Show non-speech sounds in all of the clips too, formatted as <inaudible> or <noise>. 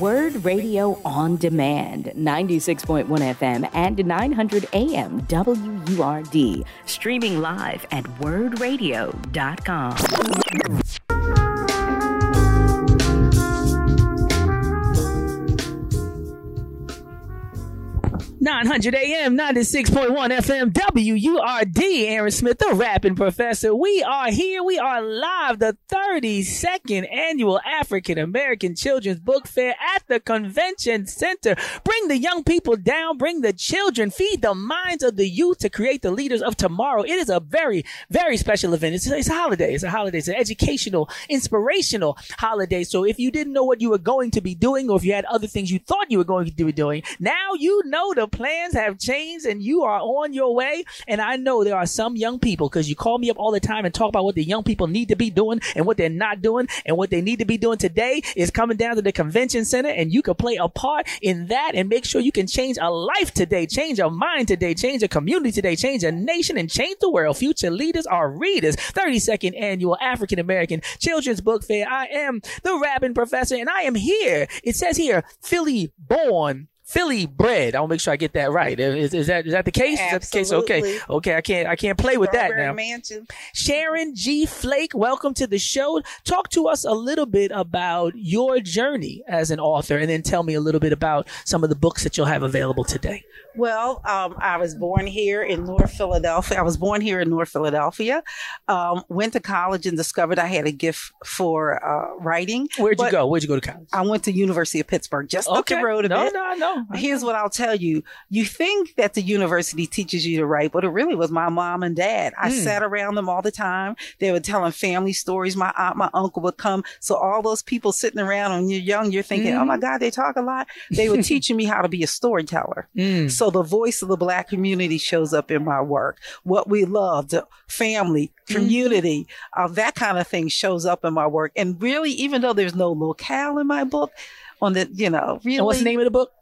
Word Radio on Demand, 96.1 FM and 900 AM WURD. Streaming live at wurdradio.com. 900 AM, 96.1 FM, WURD. Aaron Smith, the rapping professor. We are here. We are live. The 32nd annual African American Children's Book Fair at the Convention Center. Bring the young people down. Bring the children. Feed the minds of the youth to create the leaders of tomorrow. It is a very, very special event. It's, it's a holiday. It's a holiday. It's an educational, inspirational holiday. So if you didn't know what you were going to be doing, or if you had other things you thought you were going to be doing, now you know the plans have changed and you are on your way. And I know there are some young people because you call me up all the time and talk about what the young people need to be doing and what they're not doing. And what they need to be doing today is coming down to the convention center and you can play a part in that and make sure you can change a life today, change a mind today, change a community today, change a nation and change the world. Future leaders are readers. 32nd annual African American Children's Book Fair. I am the rapping professor and I am here. It says here, Philly born Philly bread. I want to make sure I get that right. Is, is that is that the case? Absolutely. Is that the case? Okay, okay. I can't I can't play with that now. Mansion. Sharon G. Flake, welcome to the show. Talk to us a little bit about your journey as an author, and then tell me a little bit about some of the books that you'll have available today. Well, um, I was born here in North Philadelphia. I was born here in North Philadelphia. Um, went to college and discovered I had a gift for uh, writing. Where'd you go? Where'd you go to college? I went to University of Pittsburgh, just okay. up the road a no, bit. No, no, no. Here's what I'll tell you. You think that the university teaches you to write, but it really was my mom and dad. I Mm. sat around them all the time. They were telling family stories. My aunt, my uncle would come. So all those people sitting around when you're young, you're thinking, oh Mm-hmm. my God, they talk a lot. They were <laughs> teaching me how to be a storyteller. Mm. So the voice of the black community shows up in my work. What we love, the family, Mm-hmm. community, uh, that kind of thing shows up in my work. And really, even though there's no locale in my book, on the, you know, really. And what's the name of the book?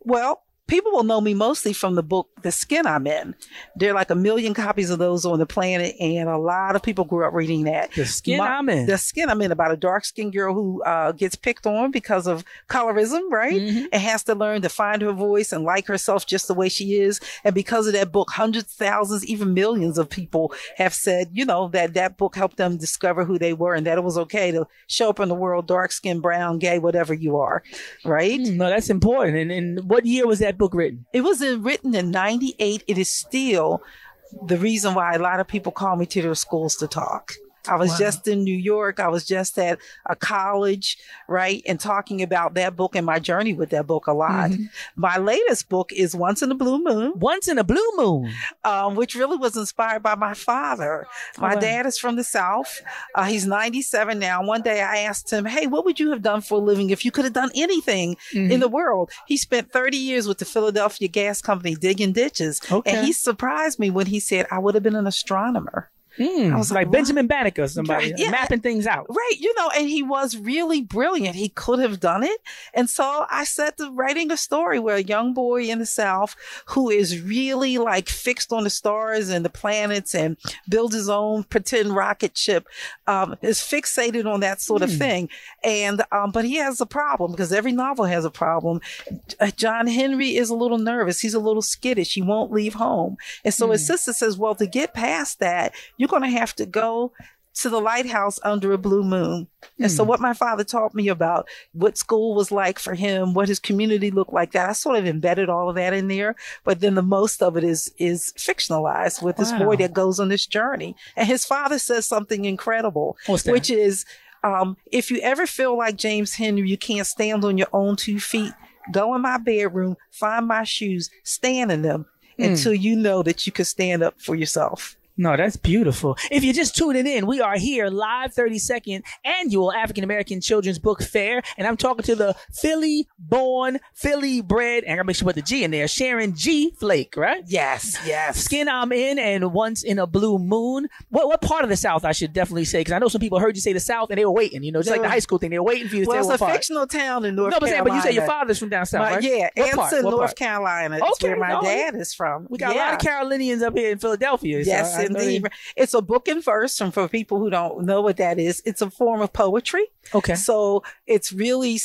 Well, people will know me mostly from the book The Skin I'm In. There are like a million copies of those on the planet, and a lot of people grew up reading that. The Skin My- I'm In. The Skin I'm In about a dark skinned girl who uh, gets picked on because of colorism, right? Mhm. And has to learn to find her voice and like herself just the way she is. And because of that book, hundreds, thousands, even millions of people have said, you know, that that book helped them discover who they were and that it was okay to show up in the world dark skinned, brown, gay, whatever you are, right? Mm, No, that's important. And, and what year was that book written? It was written in 98. It is still the reason why a lot of people call me to their schools to talk. I was Wow. just in New York. I was just at a college, right? And talking about that book and my journey with that book a lot. Mhm. My latest book is Once in a Blue Moon, Once in a Blue Moon. um, which really was inspired by my father. My Oh, wow. dad is from the South. Uh, he's 97 now. One day I asked him, Hey, what would you have done for a living if you could have done anything Mm-hmm. in the world? He spent 30 years with the Philadelphia Gas Company digging ditches. Okay. And he surprised me when he said, I would have been an astronomer. Mm, I was like like, Benjamin Banneker, somebody Right, yeah. mapping things out. Right. You know, and he was really brilliant. He could have done it. And so I set to writing a story where a young boy in the South who is really like fixed on the stars and the planets and builds his own pretend rocket ship, um, is fixated on that sort of Hmm. thing. And, um, but he has a problem because every novel has a problem. Uh, John Henry is a little nervous. He's a little skittish. He won't leave home. And so his sister says, well, to get past that, you're going to have to go to the lighthouse under a blue moon. And so what my father taught me about what school was like for him, what his community looked like that, I sort of embedded all of that in there. But then the most of it is is fictionalized with this boy that goes on this journey. And his father says something incredible, which is um, if you ever feel like James Henry, you can't stand on your own two feet, go in my bedroom, find my shoes, stand in them Hmm. until you know that you can stand up for yourself. No, that's beautiful. If you're just tuning in, we are here live 32nd annual African American Children's Book Fair, and I'm talking to the Philly born, Philly bred, and I gotta make sure put the G in there, Sharon G. Flake, right? Yes, yes. Skin I'm in and once in a blue moon. What what part of the South I should definitely say? Because I know some people heard you say the South and they were waiting. You know, just like the high school thing, they were waiting for you to Well, say it's a part. fictional town in North Carolina. no, but, saying, but you say your father's from down south, My- right? Yeah, What? Anson, North? Carolina. Okay, That's where my no, dad is from. We got yeah. a lot of Carolinians up here in Philadelphia. Yes, indeed. It's a book in verse, and for people who don't know what that is, it's a form of poetry. Okay. So it's really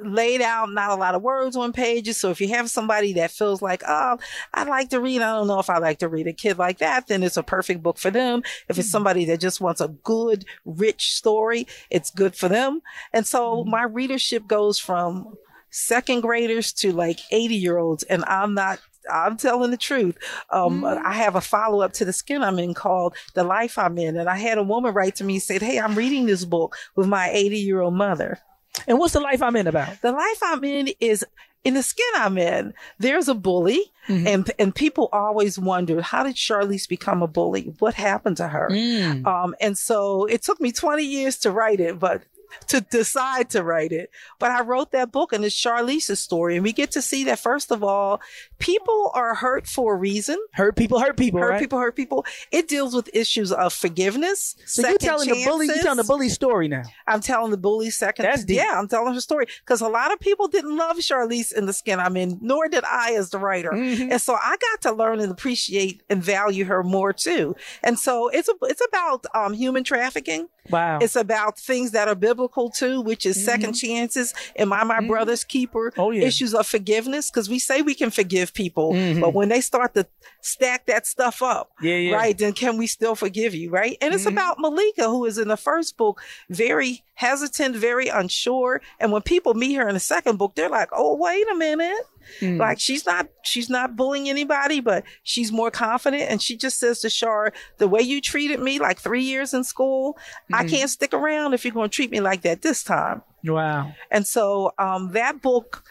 laid out, not a lot of words on pages. So if you have somebody that feels like, oh, I like to read, I don't know if I like to read a kid like that, then it's a perfect book for them. If it's mm-hmm. somebody that just wants a good, rich story, it's good for them. And so mm-hmm. my readership goes from second graders to like 80 year olds. And I'm not I'm telling the truth. Um, mm-hmm. I have a follow up to the skin I'm in called The Life I'm In. And I had a woman write to me and said, Hey, I'm reading this book with my 80 year old mother. And what's the life I'm in about? The life I'm in is in the skin I'm in. There's a bully, mm-hmm. and and people always wonder how did Charlese become a bully? What happened to her? Mm. Um, and so it took me 20 years to write it, but to decide to write it. But I wrote that book and it's Charlese's story. And we get to see that first of all, people are hurt for a reason. Hurt people hurt people. Hurt right? people hurt people. It deals with issues of forgiveness. So you're telling chances. the bully you're telling the bully story now. I'm telling the bully second. That's deep. Yeah, I'm telling her story. Because a lot of people didn't love Charlese in the skin I'm in, nor did I as the writer. Mm-hmm. And so I got to learn and appreciate and value her more too. And so it's a, it's about um, human trafficking. Wow. It's about things that are biblical too, which is mm-hmm. second chances. Am I my mm-hmm. brother's keeper? Oh, yeah. Issues of forgiveness. Cause we say we can forgive people, mm-hmm. but when they start to stack that stuff up, yeah, yeah. right, then can we still forgive you? Right. And it's mm-hmm. about Maleeka, who is in the first book, very hesitant, very unsure. And when people meet her in the second book, they're like, oh, wait a minute. Mm. Like she's not she's not bullying anybody, but she's more confident. And she just says to Shar, the way you treated me like three years in school, mm. I hmm. can't stick around if you're going to treat me like that this time. Wow. And so um, that book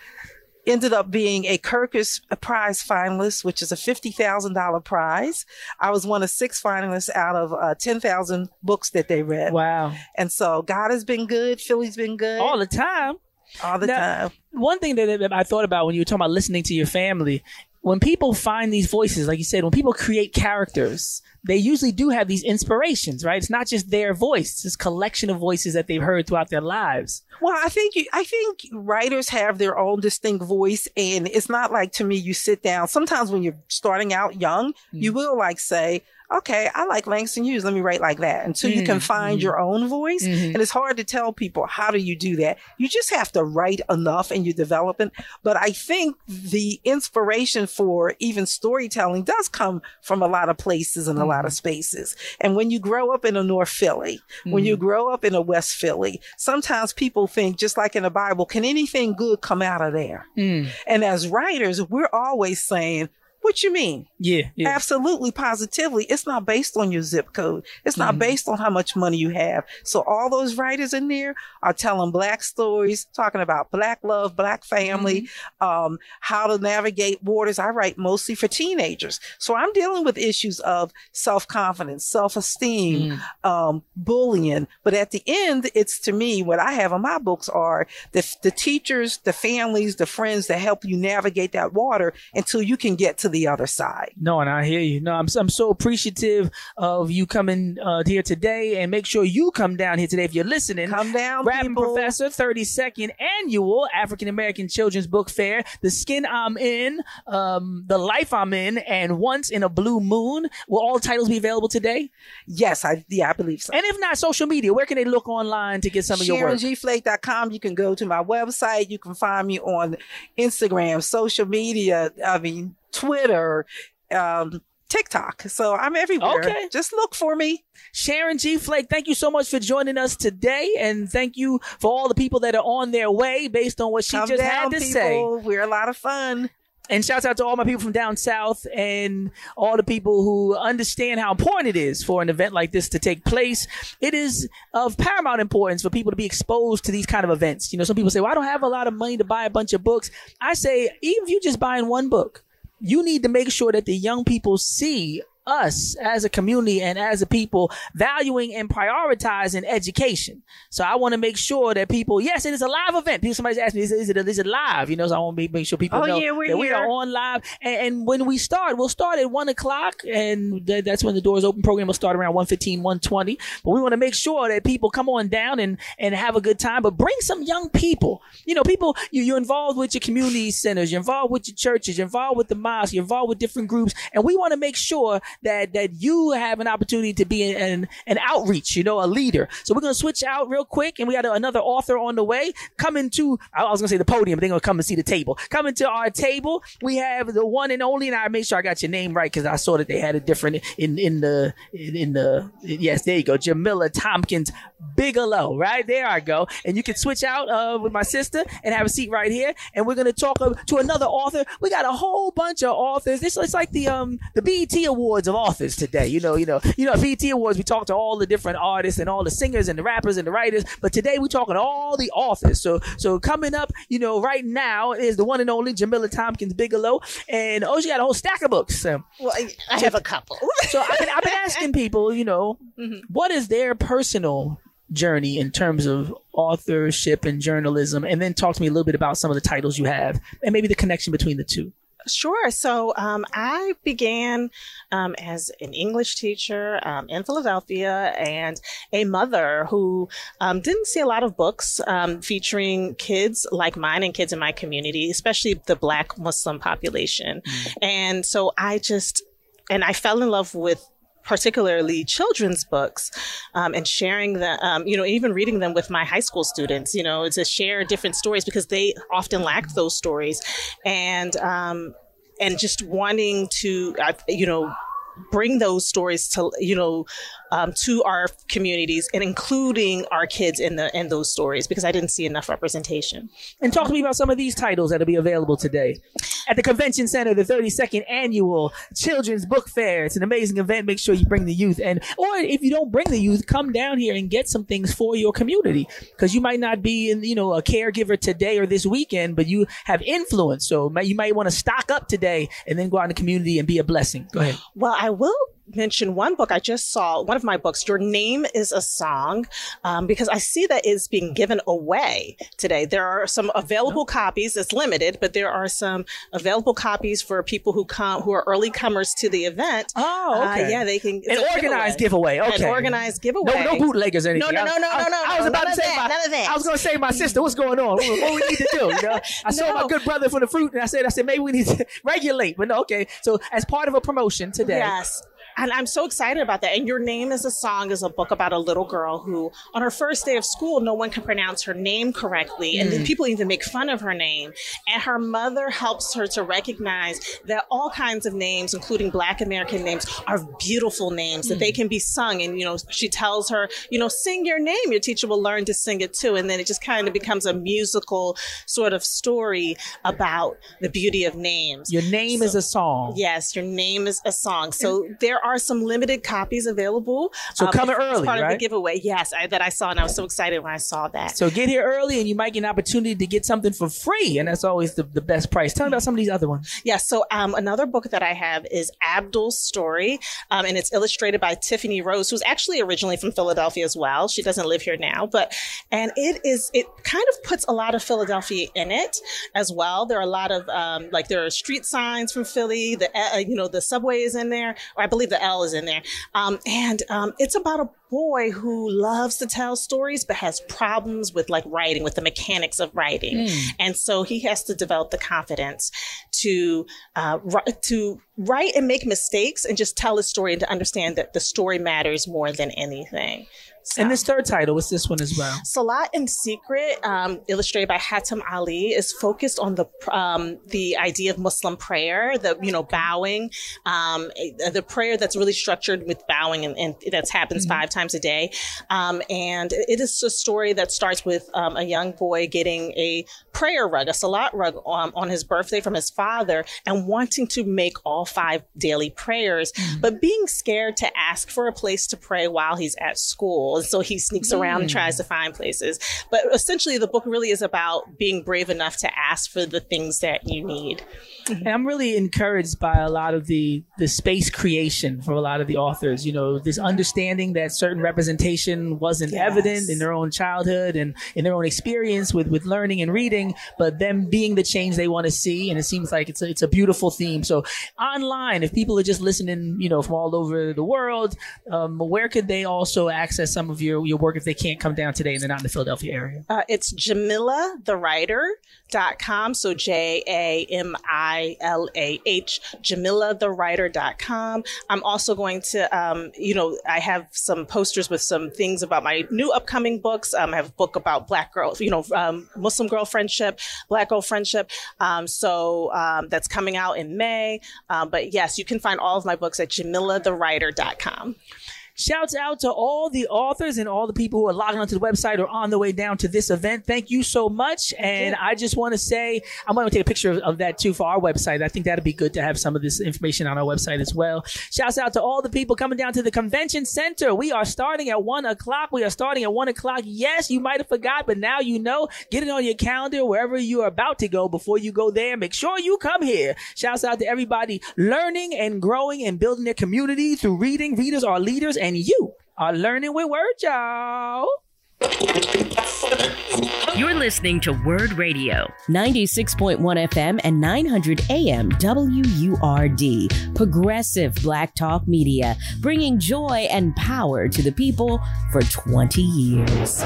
ended up being a Kirkus Prize finalist, which is a $50,000 prize. I was one of six finalists out of uh, 10,000 books that they read. Wow. And so God has been good. Philly's been good. All the time all the now, time. One thing that I thought about when you were talking about listening to your family, when people find these voices, like you said, when people create characters, they usually do have these inspirations, right? It's not just their voice; it's this collection of voices that they've heard throughout their lives. Well, I think I think writers have their own distinct voice, and it's not like to me you sit down. Sometimes when you're starting out young, mm-hmm. you will like say, okay, I like Langston Hughes. Let me write like that until mm-hmm. you can mm-hmm. find mm-hmm. your own voice. Mm-hmm. And it's hard to tell people how do you do that. You just have to write enough and you develop it. But I think the inspiration for even storytelling does come from a lot of places and a lot of mm-hmm. spaces. And when you grow up in a North Philly, when you mm-hmm. grow up in a West Philly, sometimes people think, just like in the Bible, can anything good come out of there? Mm. And as writers, we're always saying, what you mean? Yeah, yeah. Absolutely, positively. It's not based on your zip code. It's not mm-hmm. based on how much money you have. So all those writers in there are telling black stories, talking about black love, black family, mm-hmm. um, how to navigate waters. I write mostly for teenagers. So I'm dealing with issues of self-confidence, self-esteem, mm-hmm. um, bullying. But at the end, it's to me, what I have in my books are the, the teachers, the families, the friends that help you navigate that water until you can get to the the other side. No, and I hear you. No, I'm I'm so appreciative of you coming uh, here today, and make sure you come down here today if you're listening. Come down, Rap people. Professor, 32nd annual African American Children's Book Fair. The Skin I'm In, um, The Life I'm In, and Once in a Blue Moon. Will all titles be available today? Yes, I yeah, I believe so. And if not, social media. Where can they look online to get some of your work? SharonGFlake.com. You can go to my website. You can find me on Instagram, social media. I mean, Twitter, um, TikTok. So I'm everywhere. Okay. Just look for me. Sharon G. Flake, thank you so much for joining us today. And thank you for all the people that are on their way based on what she Come just down, had to people. say. We're a lot of fun. And shouts out to all my people from down south and all the people who understand how important it is for an event like this to take place. It is of paramount importance for people to be exposed to these kind of events. You know, some people say, well, I don't have a lot of money to buy a bunch of books. I say, even if you're just buying one book, you need to make sure that the young people see us as a community and as a people valuing and prioritizing education. So I want to make sure that people, yes, it is a live event. People, somebody's asking me, is, is, it, is it live? You know, so I want to make sure people oh, know yeah, that here. we are on live. And, and, when we start, we'll start at one o'clock and th- that's when the doors open. Program will start around 115, 120. But we want to make sure that people come on down and, and have a good time, but bring some young people. You know, people, you, you're involved with your community centers, you're involved with your churches, you're involved with the mosque, you're involved with different groups. And we want to make sure that that you have an opportunity to be an an outreach, you know, a leader. So we're gonna switch out real quick, and we got another author on the way. Coming to, I was gonna say the podium, they're gonna come and see the table. Coming to our table, we have the one and only, and I made sure I got your name right because I saw that they had a different in in the in, in the yes, there you go, Jamilah Thompkins Bigelow. Right there, I go, and you can switch out uh, with my sister and have a seat right here, and we're gonna talk uh, to another author. We got a whole bunch of authors. This it's like the um the BET Awards of authors today. You know, you know, you know, BET Awards. We talk to all the different artists and all the singers and the rappers and the writers, but today we're talking to all the authors. So so coming up, you know, right now is the one and only Jamilah Thompkins Bigelow, and oh, she got a whole stack of books. Um, Well, I, have a couple. so I've been, I've been asking people, you know, <laughs> what is their personal journey in terms of authorship and journalism, and then talk to me a little bit about some of the titles you have, and maybe the connection between the two. Sure. So um, I began um, as an English teacher um, in Philadelphia and a mother who um, didn't see a lot of books um, featuring kids like mine and kids in my community, especially the Black Muslim population. And so I just, and I fell in love with particularly children's books um, and sharing them, um, you know, even reading them with my high school students, you know, to share different stories because they often lacked those stories. And, um, and just wanting to, uh, you know, bring those stories to you know um, to our communities and including our kids in the in those stories because I didn't see enough representation. And talk to me about some of these titles that'll be available today. At the Convention Center, the 32nd annual Children's Book Fair. It's an amazing event. Make sure you bring the youth. And, or if you don't bring the youth, come down here and get some things for your community. Cause you might not be in, you know, a caregiver today or this weekend, but you have influence. So you might want to stock up today and then go out in the community and be a blessing. Go ahead. Well, I will mention one book I just saw, one of my books, Your Name is a Song, um, because I see that it's being given away today. There are some available copies. It's limited, but there are some available copies for people who come, who are early comers to the event. Oh, okay. Uh, yeah, they can. An organized giveaway. Okay. An organized giveaway. No, no bootleggers or anything. No, no, no, no, I, no, no. I was no, about to say that, my, none of that. I was going to say my sister, what's going on? What, what we need to do? You know, I saw my good brother from the fruit, and I said, I said maybe we need to <laughs> regulate. But no, okay. So as part of a promotion today, Yes. And I'm so excited about that. And Your Name is a Song is a book about a little girl who, on her first day of school, no one can pronounce her name correctly. And then mm. people even make fun of her name. And her mother helps her to recognize that all kinds of names, including Black American names, are beautiful names, that they mm. can be sung. And, you know, she tells her, you know, sing your name. Your teacher will learn to sing it too. And then it just kind of becomes a musical sort of story about the beauty of names. your name is a song. Yes, your name is a song. So there are some limited copies available. So coming it's early, part of the giveaway. Yes, I, that I saw, and I was so excited when I saw that. So get here early, and you might get an opportunity to get something for free, and that's always the, the best price. Tell me about some of these other ones. Yes. So um, another book that I have is Abdul's story, um, and it's illustrated by Tiffany Rose, who's actually originally from Philadelphia as well. She doesn't live here now, but and it is it kind of puts a lot of Philadelphia in it as well. There are a lot of um, like there are street signs from Philly. The uh, you know the subway is in there, or I believe the L is in there, um, and um, it's about a boy who loves to tell stories but has problems with like writing with the mechanics of writing. And so he has to develop the confidence to uh, to write and make mistakes and just tell a story and to understand that the story matters more than anything so. And this third title, what's this one as well? Salat in Secret, um, illustrated by Hatem Aly, is focused on the um, the idea of Muslim prayer, the you know bowing, um, eh, the prayer that's really structured with bowing and, and that happens five times a day. Um, and it is a story that starts with um, a young boy getting a prayer rug, a salat rug, um, on his birthday from his father, and wanting to make all five daily prayers, but being scared to ask for a place to pray while he's at school. And so he sneaks around and tries to find places. But essentially, the book really is about being brave enough to ask for the things that you need. And I'm really encouraged by a lot of the the space creation for a lot of the authors. You know, this understanding that certain representation wasn't Yes. evident in their own childhood and in their own experience with with learning and reading. but them being the change they want to see. And it seems like it's a, it's a beautiful theme. So online, if people are just listening, you know, from all over the world, um, where could they also access some of your, your work if they can't come down today and they're not in the Philadelphia area? Uh, it's JamilahTheWriter.com. So J A M I L A H, JamilahTheWriter.com. I'm also going to, um, you know, I have some posters with some things about my new upcoming books. Um, I have a book about Black girls, you know, um, Muslim girl friendship, Black girl friendship. Um, so um, that's coming out in May. Um, but yes, you can find all of my books at JamilahTheWriter.com. Shouts out to all the authors and all the people who are logging onto the website or on the way down to this event. Thank you so much. And I just want to say, I'm going to take a picture of, of that too for our website. I think that'd be good to have some of this information on our website as well. Shouts out to all the people coming down to the convention center. We are starting at one o'clock. We are starting at one o'clock. Yes, you might have forgot, but now you know. Get it on your calendar wherever you are about to go before you go there. Make sure you come here. Shouts out to everybody learning and growing and building their community through reading. Readers are leaders and you are learning with word, y'all. You're listening to Word Radio, 96.1 FM and 900 AM WURD, progressive black talk media, bringing joy and power to the people for 20 years.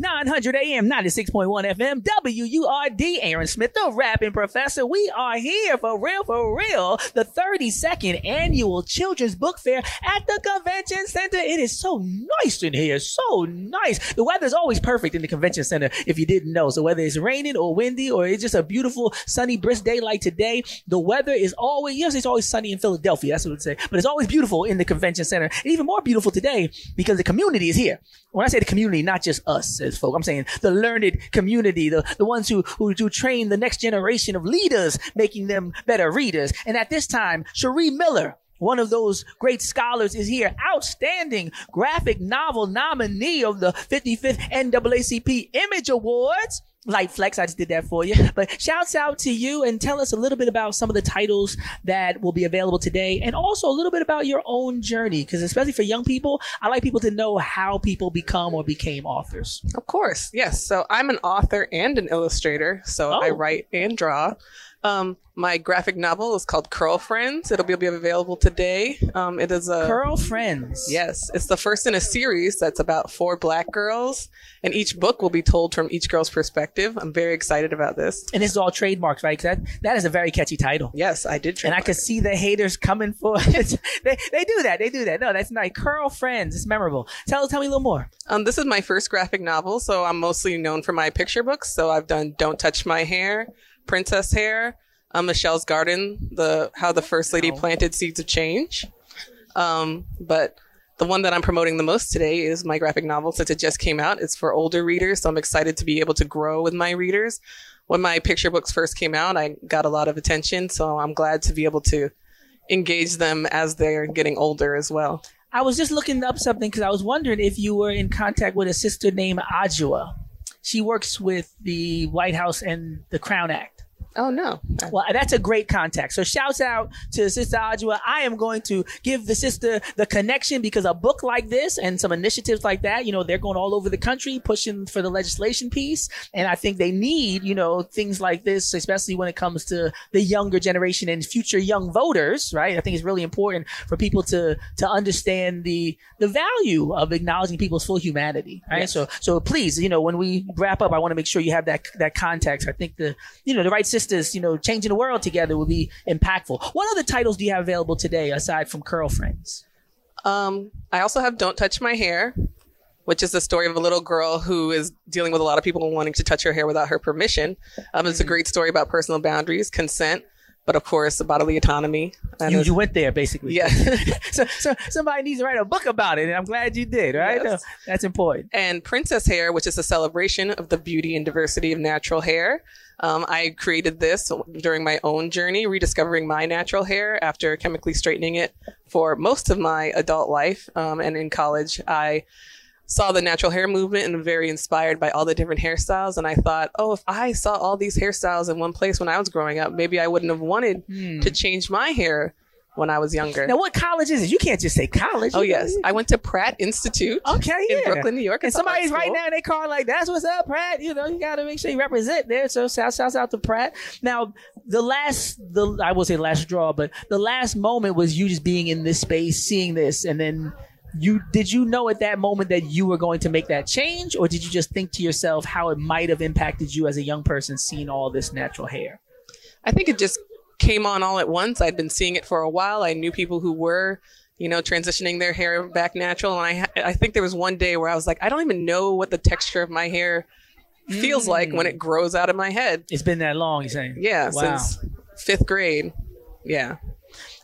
900 AM, 96.1 FM, WURD, Aaron Smith, the rapping professor. We are here for real, for real. The 32nd annual Children's Book Fair at the Convention Center. It is so nice in here, so nice. The weather is always perfect in the Convention Center, if you didn't know. So whether it's raining or windy or it's just a beautiful, sunny, brisk day like today, the weather is always, yes, it's always sunny in Philadelphia. That's what I'd say. But it's always beautiful in the Convention Center. And even more beautiful today because the community is here. When I say the community, not just us as folk, I'm saying the learned community, the, the ones who, who, who train the next generation of leaders, making them better readers. And at this time, Sharee Miller, one of those great scholars is here. Outstanding graphic novel nominee of the 55th NAACP Image Awards. Light Flex, I just did that for you. <laughs> But shouts out to you and tell us a little bit about some of the titles that will be available today and also a little bit about your own journey. Because especially for young people, I like people to know how people become or became authors. Of course, yes. So I'm an author and an illustrator. So I Oh. write and draw. Um, my graphic novel is called Curl Friends. It'll be, be available today. Um, it is a Curl Friends. Yes, it's the first in a series that's about four black girls, and each book will be told from each girl's perspective. I'm very excited about this. And this is all trademarks, right? that, that is a very catchy title. Yes, I did. And I could it. see the haters coming for <laughs> it. they, they do that. They do that. No, that's nice. Curl Friends. It's memorable. Tell, tell me a little more. Um, this is my first graphic novel, so I'm mostly known for my picture books. So I've done "Don't Touch My Hair," "Princess Hair," um, "Michelle's Garden," the "How the First Lady Planted Seeds of Change." Um, but the one that I'm promoting the most today is my graphic novel since it just came out. It's for older readers, so I'm excited to be able to grow with my readers. When my picture books first came out, I got a lot of attention, so I'm glad to be able to engage them as they're getting older as well. I was just looking up something because I was wondering if you were in contact with a sister named Adjoa. She works with the White House and the Crown Act. Oh no. Uh, well, that's a great contact. So shouts out to Sister Adjoa. I am going to give the sister the connection because a book like this and some initiatives like that, you know, they're going all over the country pushing for the legislation piece. And I think they need, you know, things like this, especially when it comes to the younger generation and future young voters, right? I think it's really important for people to, to understand the, the value of acknowledging people's full humanity, right? Yes. So, so please, you know, when we wrap up, I want to make sure you have that, that context. I think the, you know, the right sisters, you know, changing the world together will be impactful. What other titles do you have available today aside from Curl Friends? Um, I also have Don't Touch My Hair, which is the story of a little girl who is dealing with a lot of people wanting to touch her hair without her permission. Um, it's a great story about personal boundaries, consent, but of course, bodily autonomy. And You, you went there basically. Yeah. <laughs> so, so somebody needs to write a book about it, and I'm glad you did. Right? Yes. No, that's important. and Princess Hair, which is a celebration of the beauty and diversity of natural hair. Um, I created this during my own journey, rediscovering my natural hair after chemically straightening it for most of my adult life. Um, and in college, I saw the natural hair movement and very inspired by all the different hairstyles. And I thought, oh, if I saw all these hairstyles in one place when I was growing up, maybe I wouldn't have wanted hmm. to change my hair when I was younger. Now, what college is it? You can't just say college. oh yes, I went to Pratt Institute Okay, in. Brooklyn, New York. And It's an art somebody's right now in their car like, that's what's up, Pratt. You know, you got to make sure you represent there. So shout, shouts out to Pratt. Now, the last, the I will say last draw, but the last moment was you just being in this space, seeing this, and then you did you know at that moment that you were going to make that change, or did you just think to yourself how it might have impacted you as a young person seeing all this natural hair? I think it just came on all at once. I'd been seeing it for a while. I knew people who were, you know, transitioning their hair back natural, and I I think there was one day where I was like, I don't even know what the texture of my hair feels like when it mm. grows out of my head. It's been that long, you're saying? Yeah, Wow. since fifth grade. Yeah.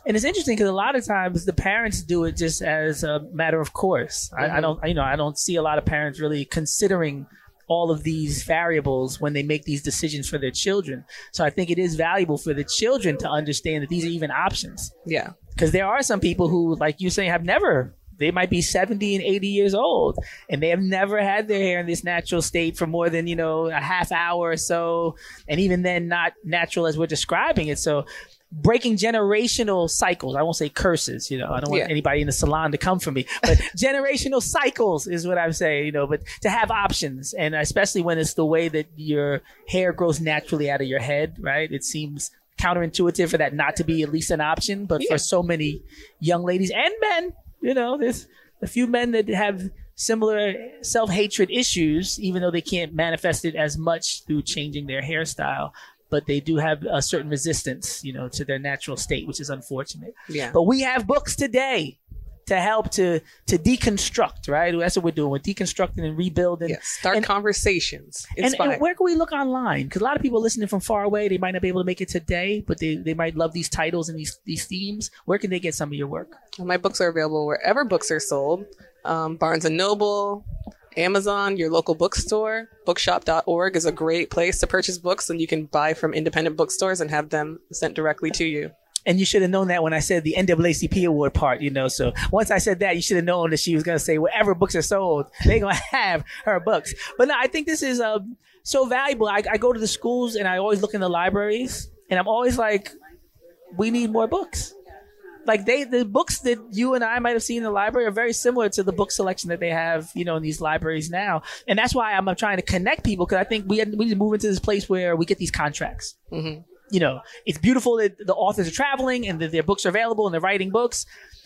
And it's interesting because a lot of times the parents do it just as a matter of course. I, I mm-hmm. don't, you know, I don't see a lot of parents really considering all of these variables when they make these decisions for their children. So I think it is valuable for the children to understand that these are even options. Yeah. Because there are some people who, like you say, have never. They might be 70 and 80 years old and they have never had their hair in this natural state for more than, you know, a half hour or so. And even then, not natural as we're describing it. So, breaking generational cycles. I won't say curses, you know, I don't want Yeah. anybody in the salon to come for me, but <laughs> generational cycles is what I'm saying, you know, but to have options and especially when it's the way that your hair grows naturally out of your head, right? It seems counterintuitive for that not to be at least an option, but Yeah. for so many young ladies and men, you know, there's a few men that have similar self-hatred issues, even though they can't manifest it as much through changing their hairstyle. But they do have a certain resistance, you know, to their natural state, which is unfortunate. Yeah. But we have books today to help to to deconstruct, right? That's what we're doing. We're deconstructing and rebuilding. Yeah. Start And- conversations. And, and where can we look online? Because a lot of people listening from far away, they might not be able to make it today, but they, they might love these titles and these these themes. Where can they get some of your work? My books are available wherever books are sold. Um, Barnes and Noble, Amazon, your local bookstore. Bookshop.org is a great place to purchase books, and you can buy from independent bookstores and have them sent directly to you. And you should have known that when I said the NAACP award part, you know. So once I said that, you should have known that she was going to say wherever books are sold, they're going <laughs> to have her books. But no, I think this is uh, so valuable. I, I go to the schools and I always look in the libraries, and I'm always like, we need more books. Like they, the books that you and I might have seen in the library are very similar to the book selection that they have, you know, in these libraries now. And that's why I'm, trying to connect people because I think we we need to move into this place where we get these contracts mm-hmm. you know, it's beautiful that the authors are traveling and that their books are available and they're writing books.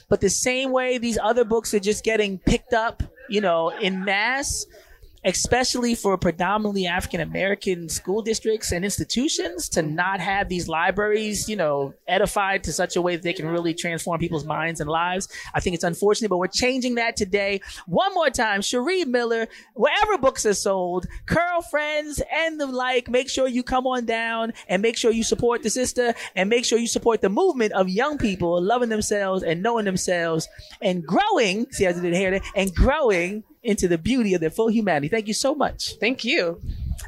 But the same way these other books are just getting picked up, you know, in mass, especially for predominantly African American school districts and institutions to not have these libraries, you know, edified to such a way that they can really transform people's minds and lives. I think it's unfortunate, but we're changing that today. One more time, Sharee Miller, wherever books are sold, Curl Friends and the like, make sure you come on down and make sure you support the sister and make sure you support the movement of young people loving themselves and knowing themselves and growing. See, I did hair there and growing into the beauty of their full humanity. Thank you so much. Thank you.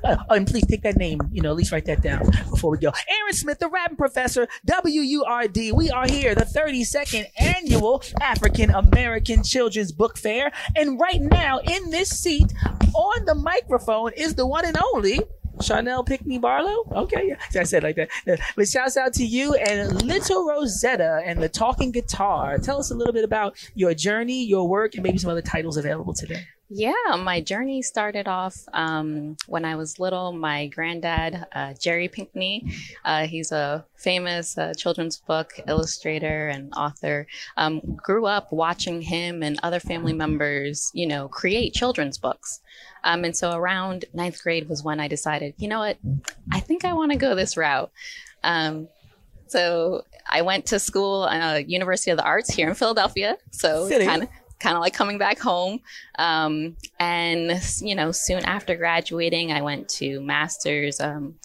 Uh, oh, and please take that name, you know, at least write that down before we go. Aaron Smith, the rapping professor, WURD. We are here, the 32nd annual African American Children's Book Fair. And right now, in this seat on the microphone is the one and only. Charnelle Pinkney Barlow? Okay, yeah. I said like that. But shouts out to you and Little Rosetta and the Talking Guitar. Tell us a little bit about your journey, your work, and maybe some other titles available today. Yeah, my journey started off um, when I was little. My granddad, uh, Jerry Pinkney, uh, he's a famous uh, children's book illustrator and author. Um, grew up watching him and other family members, you know, create children's books. Um, and so around ninth grade was when I decided, you know what, I think I want to go this route. Um, so I went to school, uh, University of the Arts here in Philadelphia. So kind of kind of like coming back home. Um, and you know, soon after graduating, I went to masters um,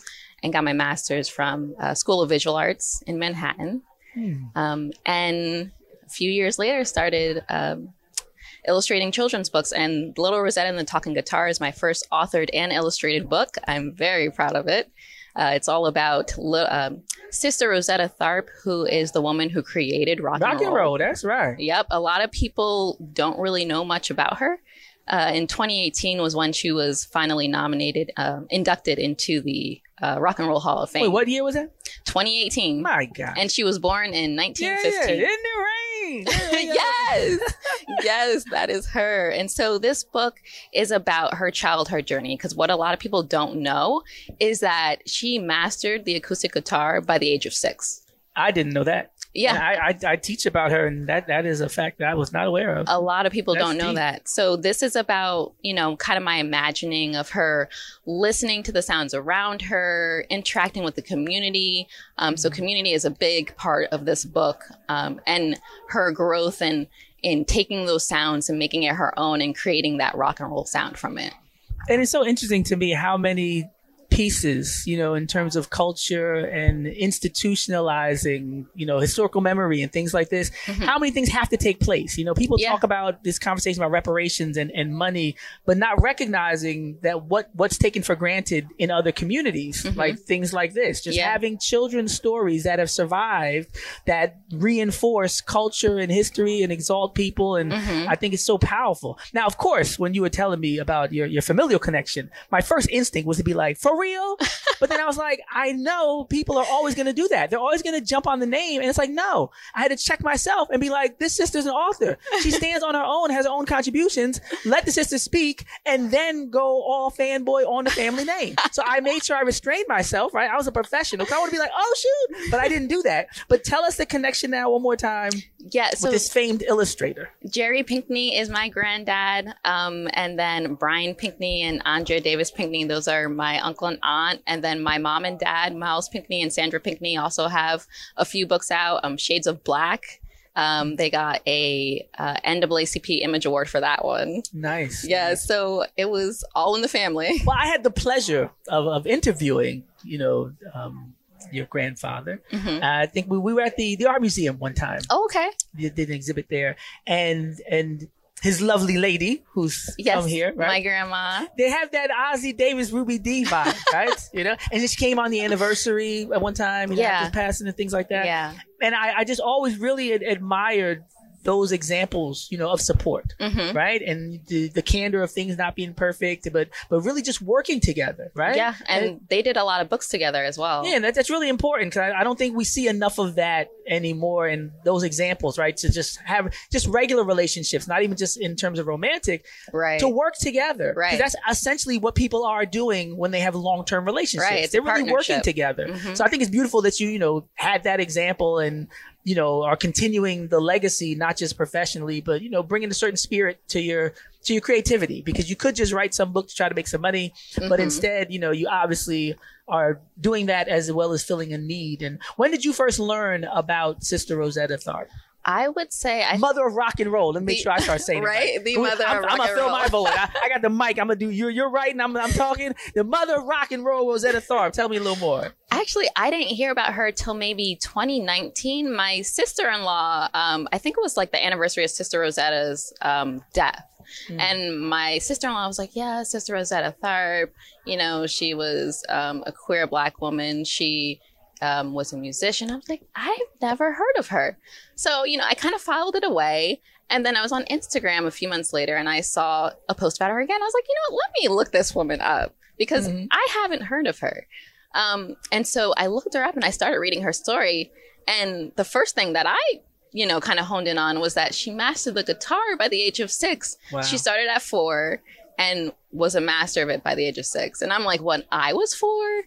and got my master's from uh, School of Visual Arts in Manhattan. Um, and a few years later, started. Um, illustrating children's books and little rosetta and the talking guitar is my first authored and illustrated book i'm very proud of it uh, it's all about um, sister rosetta tharpe who is the woman who created rock, and roll. Rock and roll, that's right. Yep, a lot of people don't really know much about her. Uh, in 2018 was when she was finally nominated, um, inducted into the uh, Rock and Roll Hall of Fame. Wait, what year was that? 2018. My God. And she was born in 1915. yeah, in the rain. Yeah, <laughs> yeah. yes, yes, that is her. And so this book is about her childhood journey because what a lot of people don't know is that she mastered the acoustic guitar by the age of six. I didn't know that. Yeah. And I, I I teach about her, and that that is a fact that I was not aware of. a lot of people That's don't know deep. that. So this is about, you know, kind of my imagining of her listening to the sounds around her, interacting with the community. Um, so community is a big part of this book, um, and her growth and in taking those sounds and making it her own and creating that rock and roll sound from it. and it's so interesting to me how many pieces, you know, in terms of culture and institutionalizing, you know, historical memory and things like this, mm-hmm. how many things have to take place? You know, people Yeah. talk about this conversation about reparations and, and money, but not recognizing that what, what's taken for granted in other communities, mm-hmm. like things like this, just Yeah. having children's stories that have survived that reinforce culture and history and exalt people. And mm-hmm. I think it's so powerful. Now, of course, when you were telling me about your, your familial connection, my first instinct was to be like, for real? but then I was like, I know people are always going to do that. They're always going to jump on the name. And it's like, no, I had to check myself and be like, this sister's an author. She stands on her own, has her own contributions. Let the sister speak and then go all fanboy on the family name. So I made sure I restrained myself, right? I was a professional. 'Cause I would be like, oh, shoot. But I didn't do that. But tell us the connection now one more time Yeah. with So this famed illustrator. Jerry Pinkney is my granddad. Um, and then Brian Pinkney and Andrea Davis Pinkney, those are my uncle and aunt. And then my mom and dad, Myles Pinkney and Sandra Pinkney, also have a few books out. Um, Shades of Black. Um, they got a uh, NAACP Image Award for that one. Nice. Yeah, so it was all in the family. Well, I had the pleasure of, of interviewing, you know, um, your grandfather. Mhm. I think we, we were at the, the art museum one time. Oh, okay. They did an exhibit there, and and his lovely lady who's um, Yes, come here, right? my grandma. they have that Ossie Davis Ruby Dee vibe, <laughs> right? you know, and then she came on the anniversary at one time, you know, Yeah. just passing and things like that. Yeah. And I, I just always really ad- admired those examples, you know, of support, hmm right? And the, the candor of things not being perfect, but but really just working together, right? Yeah, and they did a lot of books together as well. Yeah, that, that's really important because I, I don't think we see enough of that anymore in those examples, right? To just have just regular relationships, not even just in terms of romantic, Right. to work together, Right. That's essentially what people are doing when they have long term relationships. Right, They're really working together. Mhm. So I think it's beautiful that you, you know, had that example and, you know, are continuing the legacy, not just professionally, but, you know, bringing a certain spirit to your, to your creativity because you could just write some book to try to make some money, but Mhm. instead, you know, you obviously are doing that as well as filling a need. And when did you first learn about Sister Rosetta Tharpe? I would say I mother of rock and roll. Let me make The- sure I start saying <laughs> right? it. The Right. mother I'm, of I'm rock gonna fill my vote. I, I got the mic. I'm gonna do. You're you're right, and I'm I'm talking. The mother of rock and roll, Rosetta Tharpe. Tell me a little more. Actually, I didn't hear about her till maybe 2019. My sister in law, um, I think it was like the anniversary of Sister Rosetta's um, death. Hmm. And my sister in law was like, Yeah, Sister Rosetta Tharpe. You know, she was um, a queer black woman. She um, was a musician. I was like, I've never heard of her. So, you know, I kind of filed it away. And then I was on Instagram a few months later and I saw a post about her again. I was like, you know what? Let me look this woman up because Mhm. I haven't heard of her. Um, and so I looked her up and I started reading her story. And the first thing that I, you know, kind of honed in on was that she mastered the guitar by the age of six. Wow. She started at four and was a master of it by the age of six. And I'm like, when I was four,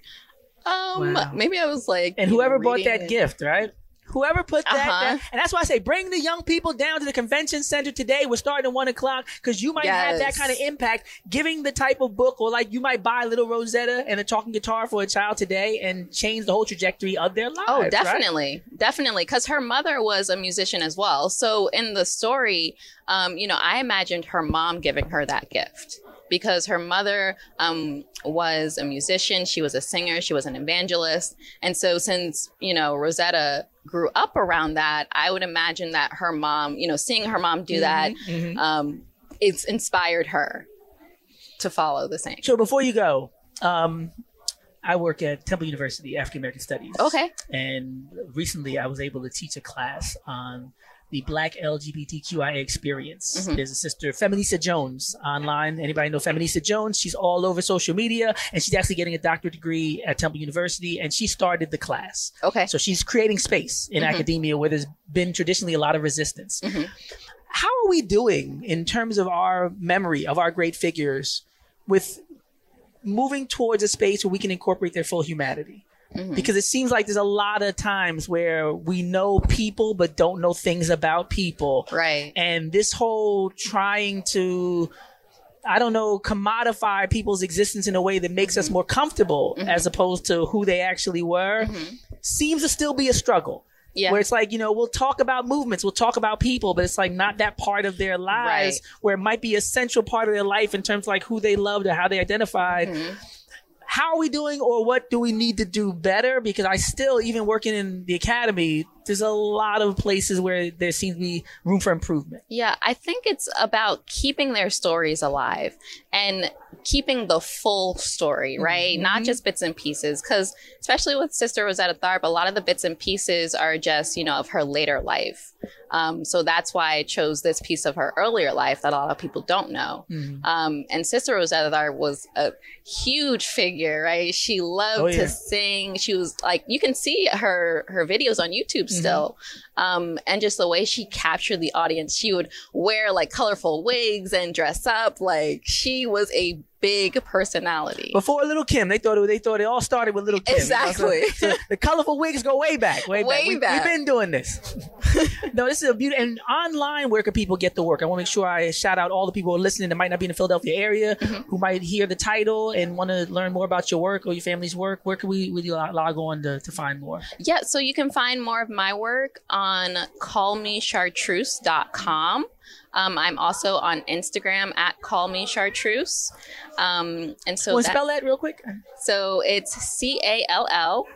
um, Wow. maybe I was like, And know, whoever bought that gift, right? Whoever put that, Uh-huh. that- and that's why I say bring the young people down to the convention center today. We're starting at one o'clock because you might have that kind of impact, giving the type of book, or like you might buy little Rosetta and a talking guitar for a child today and change the whole trajectory of their lives. Oh, right? definitely, definitely, because her mother was a musician as well. So in the story, um, you know, I imagined her mom giving her that gift because her mother um, was a musician, she was a singer, she was an evangelist, and so since you know Rosetta grew up around that, I would imagine that her mom, you know, seeing her mom do that, Mhm. um, it's inspired her to follow the same. So before you go, um, I work at Temple University African American Studies. Okay. And recently I was able to teach a class on the Black LGBTQIA experience. Mhm. There's a sister, Feminista Jones, online. Anybody know Feminista Jones? She's all over social media, and she's actually getting a doctorate degree at Temple University, and she started the class. Okay. So she's creating space in Mhm. academia where there's been traditionally a lot of resistance. Mhm. How are we doing in terms of our memory of our great figures with moving towards a space where we can incorporate their full humanity? Mhm. Because it seems like there's a lot of times where we know people but don't know things about people. Right. And this whole trying to I don't know, commodify people's existence in a way that makes us more comfortable as opposed to who they actually were Mhm. seems to still be a struggle. Yeah. Where it's like, you know, we'll talk about movements, we'll talk about people, but it's like not that part of their lives Right. where it might be a central part of their life in terms of like who they loved or how they identified. How are we doing or what do we need to do better? Because I still, even working in the academy, there's a lot of places where there seems to be room for improvement. Yeah, I think it's about keeping their stories alive and keeping the full story, right? Not just bits and pieces. Because, especially with Sister Rosetta Tharpe, a lot of the bits and pieces are just, you know, of her later life. Um, so that's why I chose this piece of her earlier life that a lot of people don't know. Um, and Sister Rosetta Tharpe was a huge figure, right? She loved Oh, yeah. to sing. She was like, you can see her her videos on YouTube still, mm-hmm. Um, and just the way she captured the audience. She would wear like colorful wigs and dress up. Like she was a big personality. Before Little Kim, they thought it, they thought it all started with Little Kim. know, so- Exactly. so the colorful wigs go way back, way, back. Way We, back. We've been doing this. <laughs> no, this is a beauty. And online, where can people get the work? I want to make sure I shout out all the people who are listening that might not be in the Philadelphia area, Mm-hmm. who might hear the title and want to learn more about your work or your family's work. Where can we, we log log on to, to find more? Yeah, so you can find more of my work on callmechartreuse.com. Um, I'm also on Instagram at callmechartreuse. Um, and so to that- spell that real quick? So it's C A L L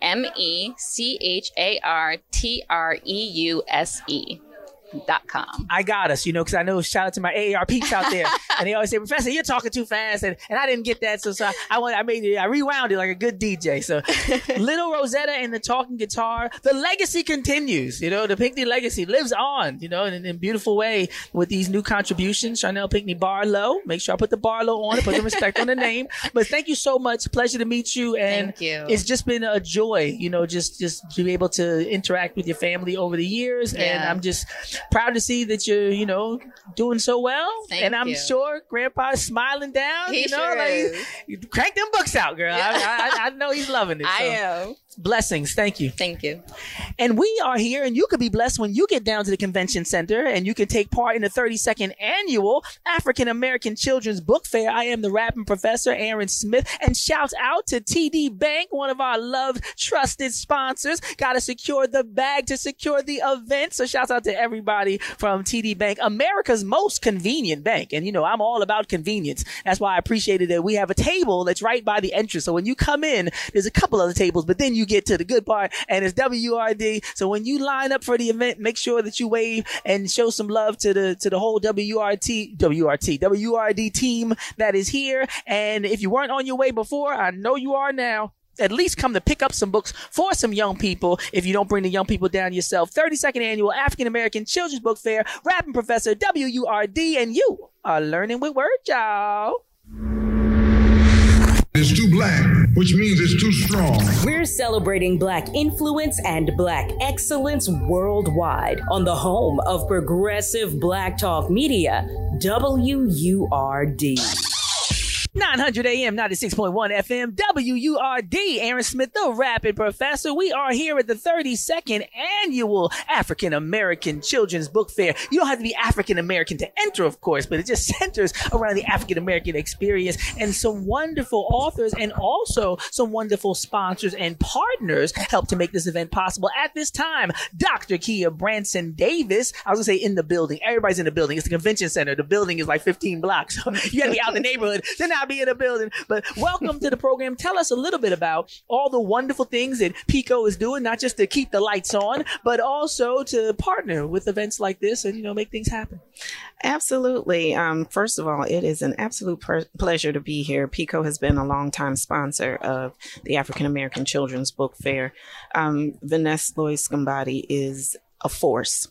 M E C H A R T R E U S E com. I got us, you know, because I know shout out to my AAR peeps out there, <laughs> and they always say, "Professor, you're talking too fast," and, and I didn't get that, so, so I, I went, I made it, I rewound it like a good DJ. So, <laughs> Little Rosetta and the talking guitar, the legacy continues. You know, the Pinkney legacy lives on. You know, in, in a beautiful way with these new contributions. Charnelle Pinkney Barlow, make sure I put the Barlow on it, put the respect on the name. But thank you so much, pleasure to meet you, and Thank you. it's just been a joy, you know, just just to be able to interact with your family over the years, and I'm just proud to see that you're, you know, doing so well. Thank and I'm you. sure Grandpa's smiling down. He you know, sure like, is. crank them books out, girl. I, I, I know he's loving it. <laughs> I so. am. Blessings. Thank you. Thank you. And we are here, and you could be blessed when you get down to the convention center and you can take part in the 32nd annual African American Children's Book Fair. I am the rapping professor, Aaron Smith, and shout out to TD Bank, one of our loved, trusted sponsors. Got to secure the bag to secure the event. So shouts out to everybody from TD Bank, America's most convenient bank. And you know, I'm all about convenience. That's why I appreciated that we have a table that's right by the entrance. So when you come in, there's a couple other tables, but then you get to the good part and it's WRD. So when you line up for the event, make sure that you wave and show some love to the to the whole WRT WRT WRD team that is here. And if you weren't on your way before, I know you are now. At least come to pick up some books for some young people if you don't bring the young people down yourself. 32nd annual African American Children's Book Fair, rapping professor WURD, and you are learning with word, y'all. It's too black, which means it's too strong. We're celebrating Black influence and Black excellence worldwide on the home of progressive Black Talk Media, WURD. 900 AM, 96.1 FM, WURD. Aaron Smith, the Rapping Professor. We are here at the 32nd annual African American Children's Book Fair. You don't have to be African American to enter, of course, but it just <laughs> centers around the African American experience and some wonderful authors and also some wonderful sponsors and partners help to make this event possible. At this time, Dr. Kia Branson Davis, I was gonna say in the building. Everybody's in the building. It's the convention center. The building is like 15 blocks. So <laughs> you gotta be out in the neighborhood to not be in the building. But welcome to the program. Tell us a little bit about all the wonderful things that PECO is doing, not just to keep the lights on, but also to partner with events like this and, you know, make things happen. Absolutely. Um, first of all, it is an absolute per- pleasure to be here. PECO has been a longtime sponsor of the African American Children's Book Fair. Um, Vanessa Loy Scambati is a force.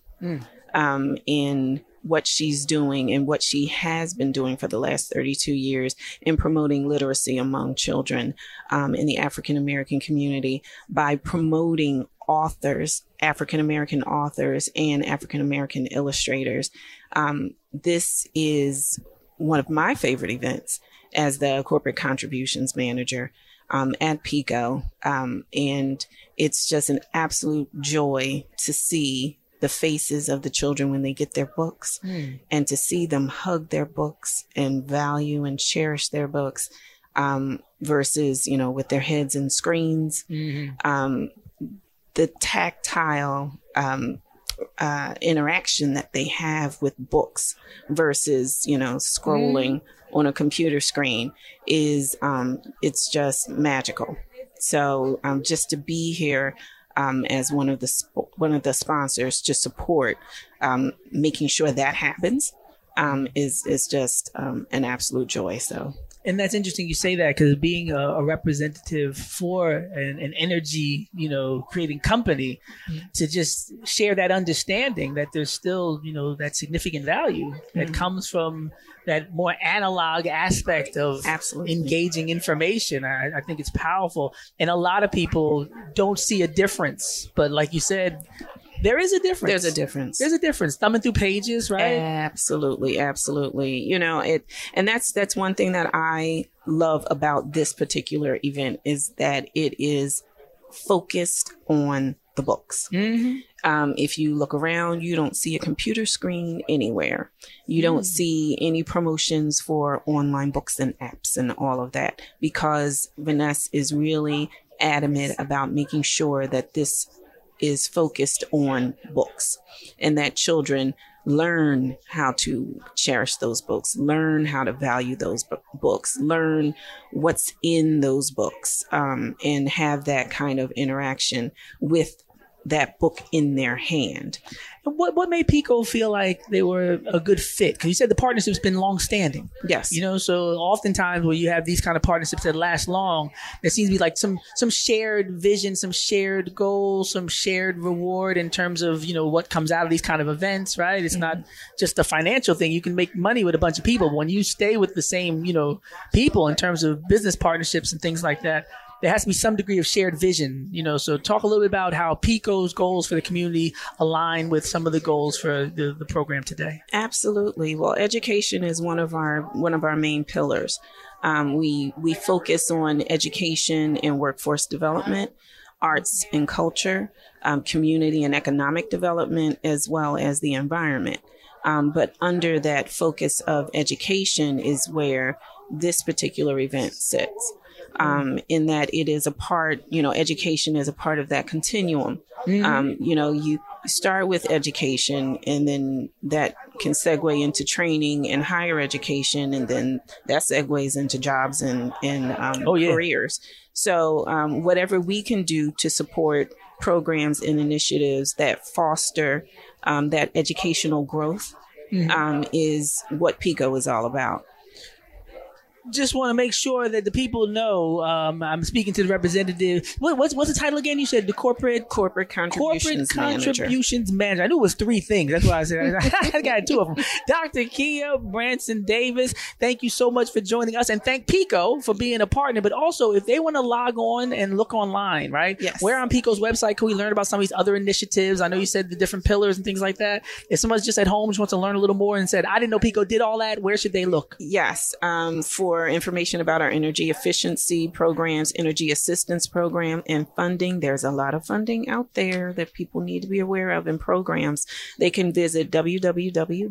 um, in what she's doing and what she has been doing for the last 32 years in promoting literacy among children um, in the African American community by promoting authors, African American authors, and African American illustrators. Um, this is one of my favorite events as the corporate contributions manager um, at PECO. Um, and it's just an absolute joy to see the faces of the children when they get their books mm. and to see them hug their books and value and cherish their books um, versus, you know, with their heads in screens. Mm-hmm. Um, the tactile um, uh, interaction that they have with books versus, you know, scrolling mm on a computer screen is, um, it's just magical. So um, just to be here um, as one of the sp- one of the sponsors to support um, making sure that happens um, is is just um, an absolute joy. So. And that's interesting you say that because being a, a, representative for an, an, energy, you know, creating company, mm-hmm. to just share that understanding that there's still, you know, that significant value mm-hmm. that comes from that more analog aspect of Absolutely. engaging information. I, I, think it's powerful. And a lot of people don't see a difference. But like you said, there is a difference. There's a difference. There's a difference. Thumbing through pages, right? Absolutely, absolutely. You know, it and that's that's one thing that I love about this particular event is that it is focused on the books. Mm-hmm. Um, if you look around, you don't see a computer screen anywhere. You don't mm. see any promotions for online books and apps and all of that because Vanessa is really adamant about making sure that this is focused on books and that children learn how to cherish those books, learn how to value those books, learn what's in those books, um, and have that kind of interaction with that book in their hand. What what made PECO feel like they were a good fit? Because you said the partnership's been long standing. Yes. You know, so oftentimes when you have these kind of partnerships that last long, there seems to be like some some shared vision, some shared goals, some shared reward in terms of you know what comes out of these kind of events. Right? It's mm-hmm. not just a financial thing. You can make money with a bunch of people. When you stay with the same you know people in terms of business partnerships and things like that, there has to be some degree of shared vision, you know. So talk a little bit about how PECO's goals for the community align with some of the goals for the, the program today. Absolutely. Well, education is one of our one of our main pillars. Um, we we focus on education and workforce development, arts and culture, um, community and economic development, as well as the environment. Um, but under that focus of education is where this particular event sits um, in that it is a part, you know, education is a part of that continuum. Mm-hmm. Um, you know, you start with education and then that can segue into training and higher education and then that segues into jobs and, and um, oh, yeah. careers. So um, whatever we can do to support programs and initiatives that foster um, that educational growth mm-hmm. Um, is what PECO is all about just want to make sure that the people know. Um, I'm speaking to the representative. What, what's what's the title again? You said the corporate corporate contributions corporate contributions manager. manager. I knew it was three things. That's why I said <laughs> I got two of them. Dr. Kia Branson Davis, thank you so much for joining us, and thank PECO for being a partner. But also, if they want to log on and look online, right? Yes. Where on PECO's website can we learn about some of these other initiatives? I know you said the different pillars and things like that. If someone's just at home just wants to learn a little more and said, I didn't know PECO did all that, where should they look? Yes. Um, for for information about our energy efficiency programs, energy assistance program, and funding, there's a lot of funding out there that people need to be aware of in programs. They can visit www.peco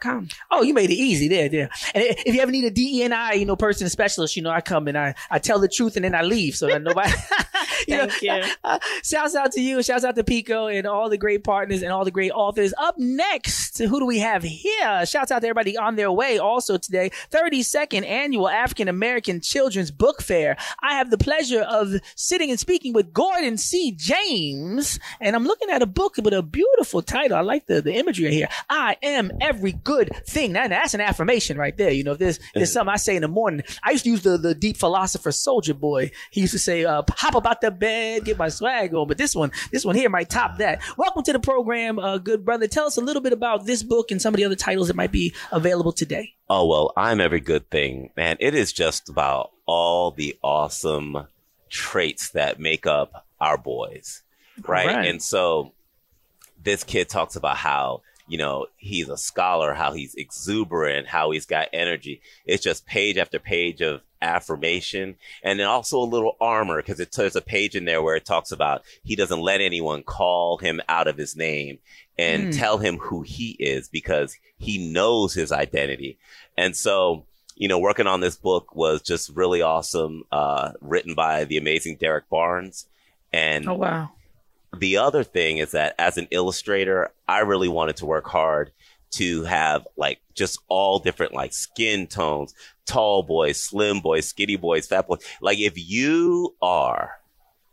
Com. Oh, you made it easy there, there. And if you ever need a DEI, you know, person specialist, you know, I come and I, I tell the truth and then I leave so that nobody. <laughs> <laughs> you Thank know, you. <laughs> Uh, shouts out to you. Shouts out to PECO and all the great partners and all the great authors. Up next, who do we have here? Shouts out to everybody on their way also today. 32nd annual African American Children's Book Fair. I have the pleasure of sitting and speaking with Gordon C. James, and I'm looking at a book with a beautiful title. I like the, the imagery here. I am every good thing. That, that's an affirmation right there. You know, there's there's something I say in the morning. I used to use the, the deep philosopher Soulja Boy. He used to say, uh, hop about the bed, get my swag on. But this one, this one here might top that. Welcome to the program, uh, good brother. Tell us a little bit about this book and some of the other titles that might be available today. Oh, well, I'm every good thing, man. It is just about all the awesome traits that make up our boys. Right. Right. And so this kid talks about how, you know, he's a scholar, how he's exuberant, how he's got energy. It's just page after page of affirmation and then also a little armor because it there's a page in there where it talks about he doesn't let anyone call him out of his name and Mm. tell him who he is because he knows his identity. And so, you know, working on this book was just really awesome, uh, written by the amazing Derrick Barnes. And Oh wow. The other thing is that as an illustrator, I really wanted to work hard to have like just all different like skin tones, tall boys, slim boys, skinny boys, fat boys. Like if you are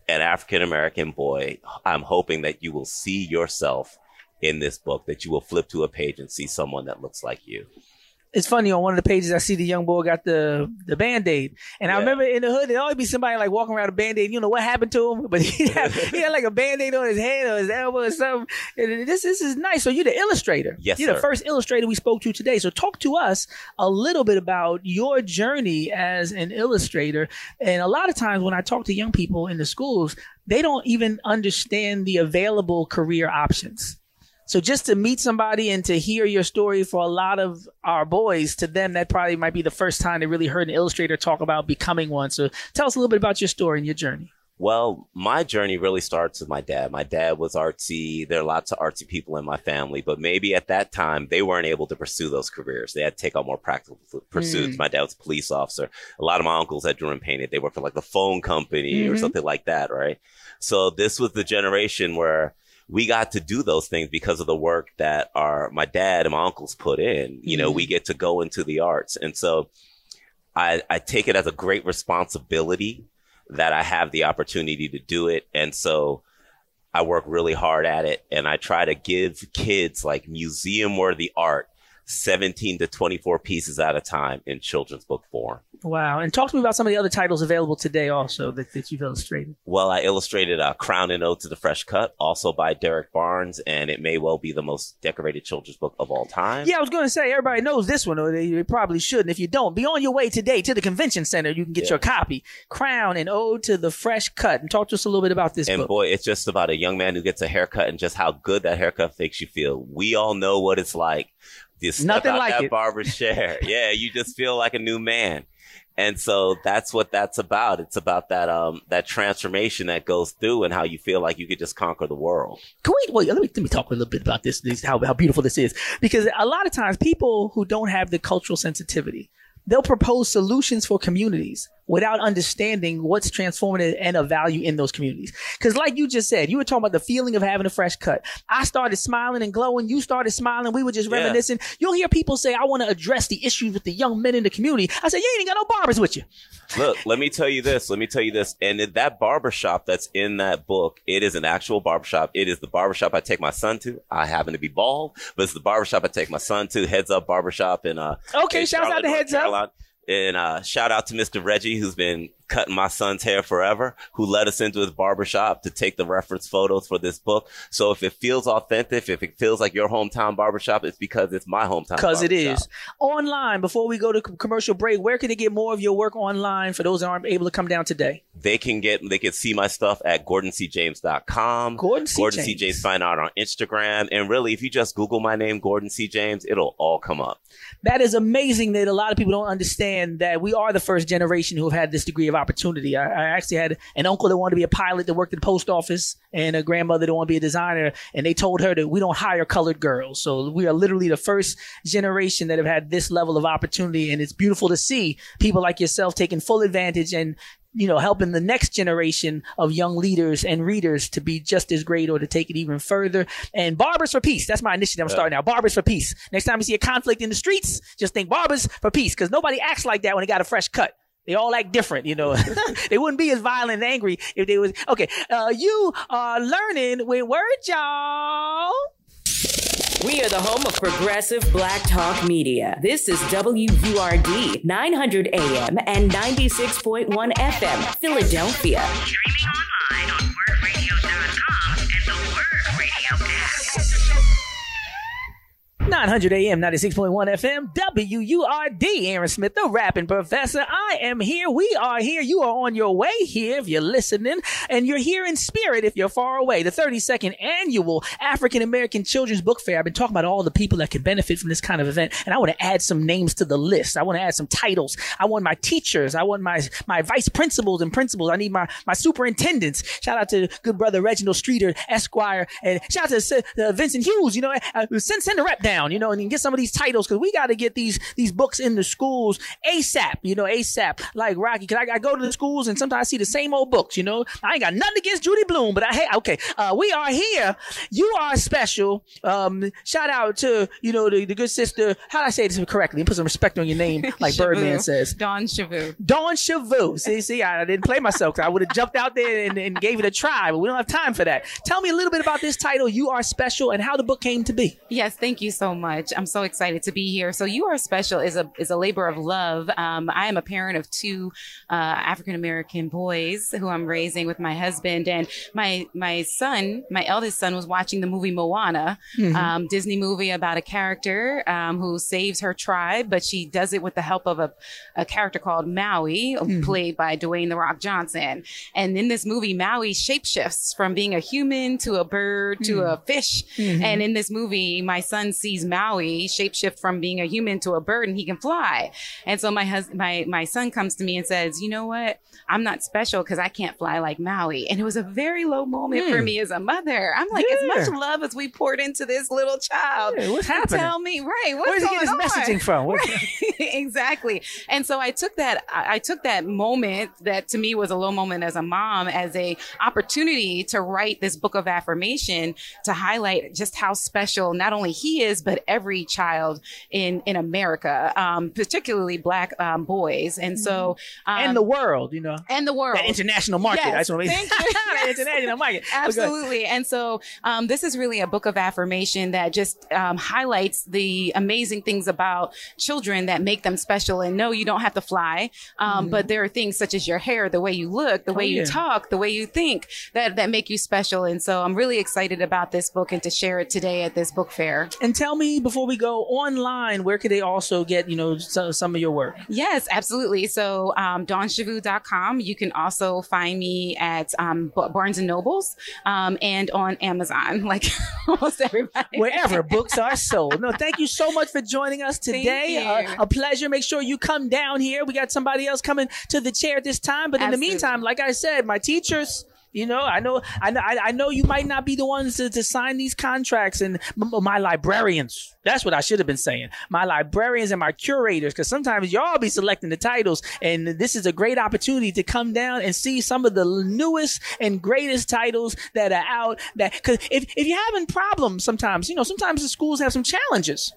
an African American boy, I'm hoping that you will see yourself in this book, that you will flip to a page and see someone that looks like you. It's funny on one of the pages I see the young boy got the the band aid, and I remember in the hood there always be somebody like walking around a band aid. You know what happened to him, <laughs> but he had, <laughs> he had like a band aid on his head or his elbow or something. And this this is nice. So you're the illustrator. Yes, You're the first illustrator we spoke to today. So talk to us a little bit about your journey as an illustrator. And a lot of times when I talk to young people in the schools, they don't even understand the available career options. So just to meet somebody and to hear your story for a lot of our boys, to them that probably might be the first time they really heard an illustrator talk about becoming one. So tell us a little bit about your story and your journey. Well, my journey really starts with my dad. My dad was artsy. There are lots of artsy people in my family, but maybe at that time they weren't able to pursue those careers. They had to take on more practical pursuits. Mm. My dad was a police officer. A lot of my uncles that drew and painted, they worked for like the phone company or Mhm. something like that, right? So this was the generation where we got to do those things because of the work that our my dad and my uncles put in. You know, Mhm. we get to go into the arts. And so I, I take it as a great responsibility that I have the opportunity to do it. And so I work really hard at it and I try to give kids like museum worthy art 17 to 24 pieces at a time in children's book form. Wow. And talk to me about some of the other titles available today also that, that you've illustrated. Well, I illustrated a Crown and Ode to the Fresh Cut, also by Derrick Barnes, and it may well be the most decorated children's book of all time. Yeah, I was going to say everybody knows this one, or they, they probably should. And if you don't, be on your way today to the convention center. You can get Yeah. your copy, Crown and Ode to the Fresh Cut. And talk to us a little bit about this And book. boy, it's just about a young man who gets a haircut and just how good that haircut makes you feel. We all know what it's like. Step Nothing like that it. barber's chair. <laughs> yeah, you just feel like a new man. And so that's what that's about. It's about that um that transformation that goes through and how you feel like you could just conquer the world. Can we wait? Let me let me talk a little bit about this. this how how beautiful this is because a lot of times people who don't have the cultural sensitivity, they'll propose solutions for communities without understanding what's transformative and of value in those communities. Because, like you just said, you were talking about the feeling of having a fresh cut. I started smiling and glowing. You started smiling. We were just Yeah. reminiscing. You'll hear people say, "I want to address the issues with the young men in the community." I said, "You ain't got no barbers with you." Look, let me tell you this. Let me tell you this. And that barbershop that's in that book, it is an actual barbershop. It is the barbershop I take my son to. I happen to be bald, but it's the barbershop I take my son to. Heads Up Barbershop in uh Okay, in shouts out to Heads Up. And uh, shout out to Mr. Reggie, who's been cutting my son's hair forever, who led us into his barbershop to take the reference photos for this book. So if it feels authentic, if it feels like your hometown barbershop, it's because it's my hometown. Because it is. Online, before we go to commercial break, where can they get more of your work online for those that aren't able to come down today? They can get they can see my stuff at gordoncjames.com. Gordon C. Gordon C. James. James Fine Art on Instagram. And really, if you just Google my name, Gordon C. James, it'll all come up. That is amazing that a lot of people don't understand that we are the first generation who have had this degree of opportunity. I, I actually had an uncle that wanted to be a pilot that worked at the post office and a grandmother that wanted to be a designer. And they told her that we don't hire colored girls. So we are literally the first generation that have had this level of opportunity. And it's beautiful to see people like yourself taking full advantage and you know, helping the next generation of young leaders and readers to be just as great or to take it even further. And Barbers for Peace. That's my initiative I'm starting now. Barbers for Peace. Next time you see a conflict in the streets, just think Barbers for Peace because nobody acts like that when they got a fresh cut. They all act different, you know. <laughs> <laughs> they wouldn't be as violent and angry if they was okay. Uh, you are learning with word, y'all. We are the home of progressive black talk media. This is WURD 900 AM and 96.1 FM, Philadelphia. 900 AM, 96.1 FM, WURD. Aaron Smith, the rapping professor. I am here. We are here. You are on your way here if you're listening, and you're here in spirit if you're far away. The 32nd annual African American Children's Book Fair. I've been talking about all the people that can benefit from this kind of event, and I want to add some names to the list. I want to add some titles. I want my teachers. I want my my vice principals and principals. I need my my superintendents. Shout out to good brother Reginald Streater, Esquire, and shout out to uh, Vincent Hughes. You know, uh, send send the rep down you know, and get some of these titles because we got to get these these books in the schools ASAP. You know, ASAP. Like Rocky, because I, I, go to the schools and sometimes I see the same old books. You know, I ain't got nothing against Judy Blume, but I hey, okay, uh, we are here. You are special. Um, shout out to you know the, the good sister. How do I say this correctly? Put some respect on your name, <laughs> like Birdman says. Dawn Shavu. Dawn Shavu. See, see, I, I didn't play myself. I would have jumped out there and, and gave it a try, but we don't have time for that. Tell me a little bit about this title. You are special, and how the book came to be. Yes, thank you so much. I'm so excited to be here. So you are special is a is a labor of love. Um, I am a parent of two uh, African American boys who I'm raising with my husband, and my my son, my eldest son, was watching the movie Moana, mm-hmm. um, Disney movie about a character um, who saves her tribe, but she does it with the help of a, a character called Maui, mm-hmm. played by Dwayne the Rock Johnson. And in this movie, Maui shapeshifts from being a human to a bird to mm-hmm. a fish. Mm-hmm. And in this movie, my son sees Maui shapeshift from being a human to a bird and he can fly. And so my husband, my, my son comes to me and says, you know what? I'm not special because I can't fly like Maui. And it was a very low moment mm. for hmm. me as a mother. I'm like, yeah. as much love as we poured into this little child. Yeah, what's happening? Tell me, right. What's Where's he getting his messaging from? Right. <laughs> exactly. And so I took that, I took that moment that to me was a low moment as a mom as a opportunity to write this book of affirmation to highlight just how special not only he is, but every child in, in America, um, particularly black um, boys. And so, um, and the world, you know, and the world, that international market. Yes, That's what thank you. <laughs> yes. international market. Absolutely. And so, um, this is really a book of affirmation that just um, highlights the amazing things about children that make them special. And no, you don't have to fly, um, mm-hmm. but there are things such as your hair, the way you look, the way oh, yeah. you talk, the way you think that that make you special. And so, I'm really excited about this book and to share it today at this book fair. And tell me before we go online, where could they also get you know some, some of your work? Yes, absolutely. So, um, dawnshavu.com. You can also find me at um, Barnes and Nobles um, and on Amazon, <laughs> like almost everybody. Wherever <laughs> books are sold. No, thank you so much for joining us today. Uh, a pleasure. Make sure you come down here. We got somebody else coming to the chair at this time. But in Absolutely. the meantime, like I said, my teachers, you know, I know, I know, I know you might not be the ones to, to sign these contracts, and my librarians. That's what I should have been saying. My librarians and my curators, because sometimes y'all be selecting the titles, and this is a great opportunity to come down and see some of the newest and greatest titles that are out. That because if if you're having problems, sometimes you know, sometimes the schools have some challenges.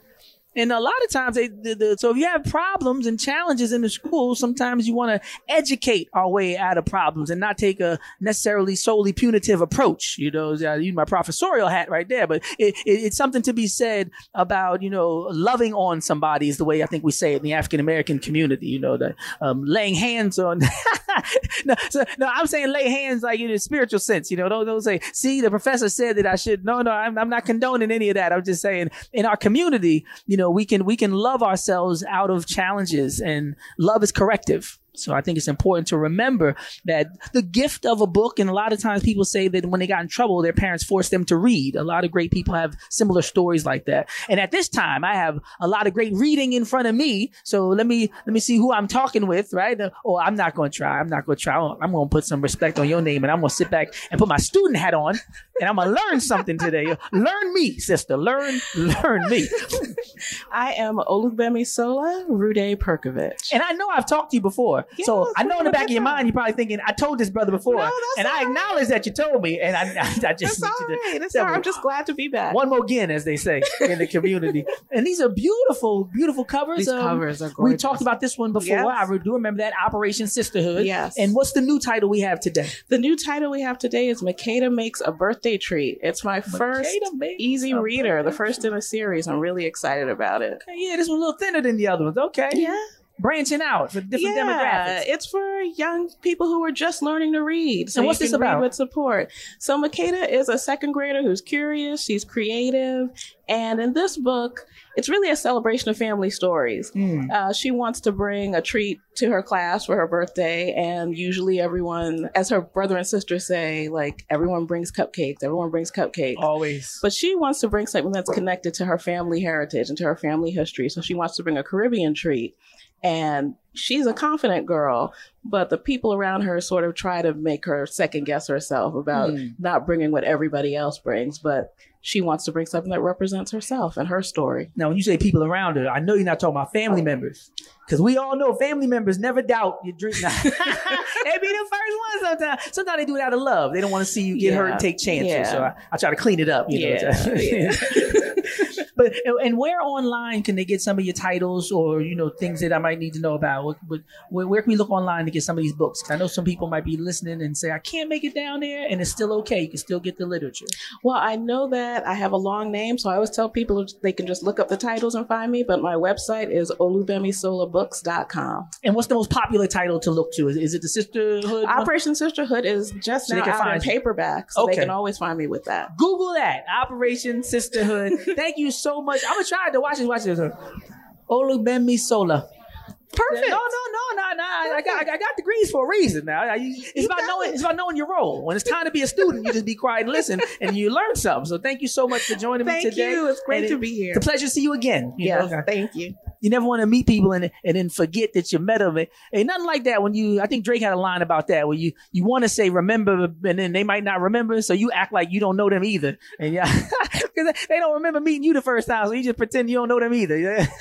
And a lot of times they, the, the, so if you have problems and challenges in the school, sometimes you want to educate our way out of problems and not take a necessarily solely punitive approach. You know, I use my professorial hat right there, but it, it, it's something to be said about, you know, loving on somebody is the way I think we say it in the African American community, you know, that, um, laying hands on, <laughs> no, so, no, I'm saying lay hands like in a spiritual sense, you know, don't, don't say, see, the professor said that I should, no, no, I'm, I'm not condoning any of that. I'm just saying in our community, you know, know, we can we can love ourselves out of challenges and love is corrective. So I think it's important to remember that the gift of a book, and a lot of times people say that when they got in trouble, their parents forced them to read. A lot of great people have similar stories like that. And at this time, I have a lot of great reading in front of me. So let me let me see who I'm talking with, right? Or I'm not going to try. I'm not going to try. I'm going to put some respect on your name, and I'm going to sit back and put my student hat on, and I'm going to learn something today. Learn me, sister. Learn, learn me. <laughs> I am Olubemi Sola Rude Perkovich. And I know I've talked to you before so I know in the back of your mind, you're probably thinking, I told this brother before. No, and I acknowledge that you told me. And I, I, <laughs> I just. That's all right. That's all right. I'm just glad to be back. One more again, as they say in the community. <laughs> and these are beautiful, beautiful covers. These um, covers are gorgeous. We talked about this one before. Yes. I do remember that Operation Sisterhood. Yes. And what's the new title we have today? The new title we have today is Makeda Makes a Birthday Treat. It's my Makeda first easy reader, the first in a series. I'm really excited about it. Okay, yeah, this one's a little thinner than the other ones. Okay. Yeah. Branching out for different yeah, demographics. It's for young people who are just learning to read. So And what's this about? with support. So Makeda is a second grader who's curious. She's creative, and in this book, it's really a celebration of family stories. Hmm. Uh, she wants to bring a treat to her class for her birthday, and usually everyone, as her brother and sister say, like everyone brings cupcakes. Everyone brings cupcakes. Always. But she wants to bring something that's connected to her family heritage and to her family history. So she wants to bring a Caribbean treat. And she's a confident girl, but the people around her sort of try to make her second guess herself about Hmm. not bringing what everybody else brings. But she wants to bring something that represents herself and her story. Now, when you say people around her, I know you're not talking about family members. Because we all know family members never doubt your dream. <laughs> <laughs> They be the first one sometimes. Sometimes they do it out of love. They don't want to see you get hurt and take chances. Yeah. So I, I try to clean it up. You know? Yeah. <laughs> but and where online can they get some of your titles or you know things that I might need to know about? What, what, where, where can we look online to get some of these books? I know some people might be listening and say I can't make it down there, and it's still okay. You can still get the literature. Well, I know that I have a long name, so I always tell people they can just look up the titles and find me. But my website is olugbemisolaBooks.com. And what's the most popular title to look to? Is, is it the Sisterhood? one? Operation Sisterhood is just So now can out in find paperback, so Okay. they can always find me with that. Google that. Operation Sisterhood. <laughs> Thank you so much. I'm gonna try to watch this. Watch this. Olugbemisola. Perfect. No, no, no, no, no. I got, I got degrees for a reason. Now it's about knowing. It's about knowing your role. When it's time to be a student, you just be quiet and listen, and you learn something. So thank you so much for joining me Thank today. you. It's great And to it- be here. It's a pleasure to see you again. you Yes, know. thank you. You never want to meet people and and then forget that you met them. Ain't nothing like that when you. I think Drake had a line about that where you you want to say remember, and then they might not remember, so you act like you don't know them either, and yeah, <laughs> because they don't remember meeting you the first time, so you just pretend you don't know them either. <laughs>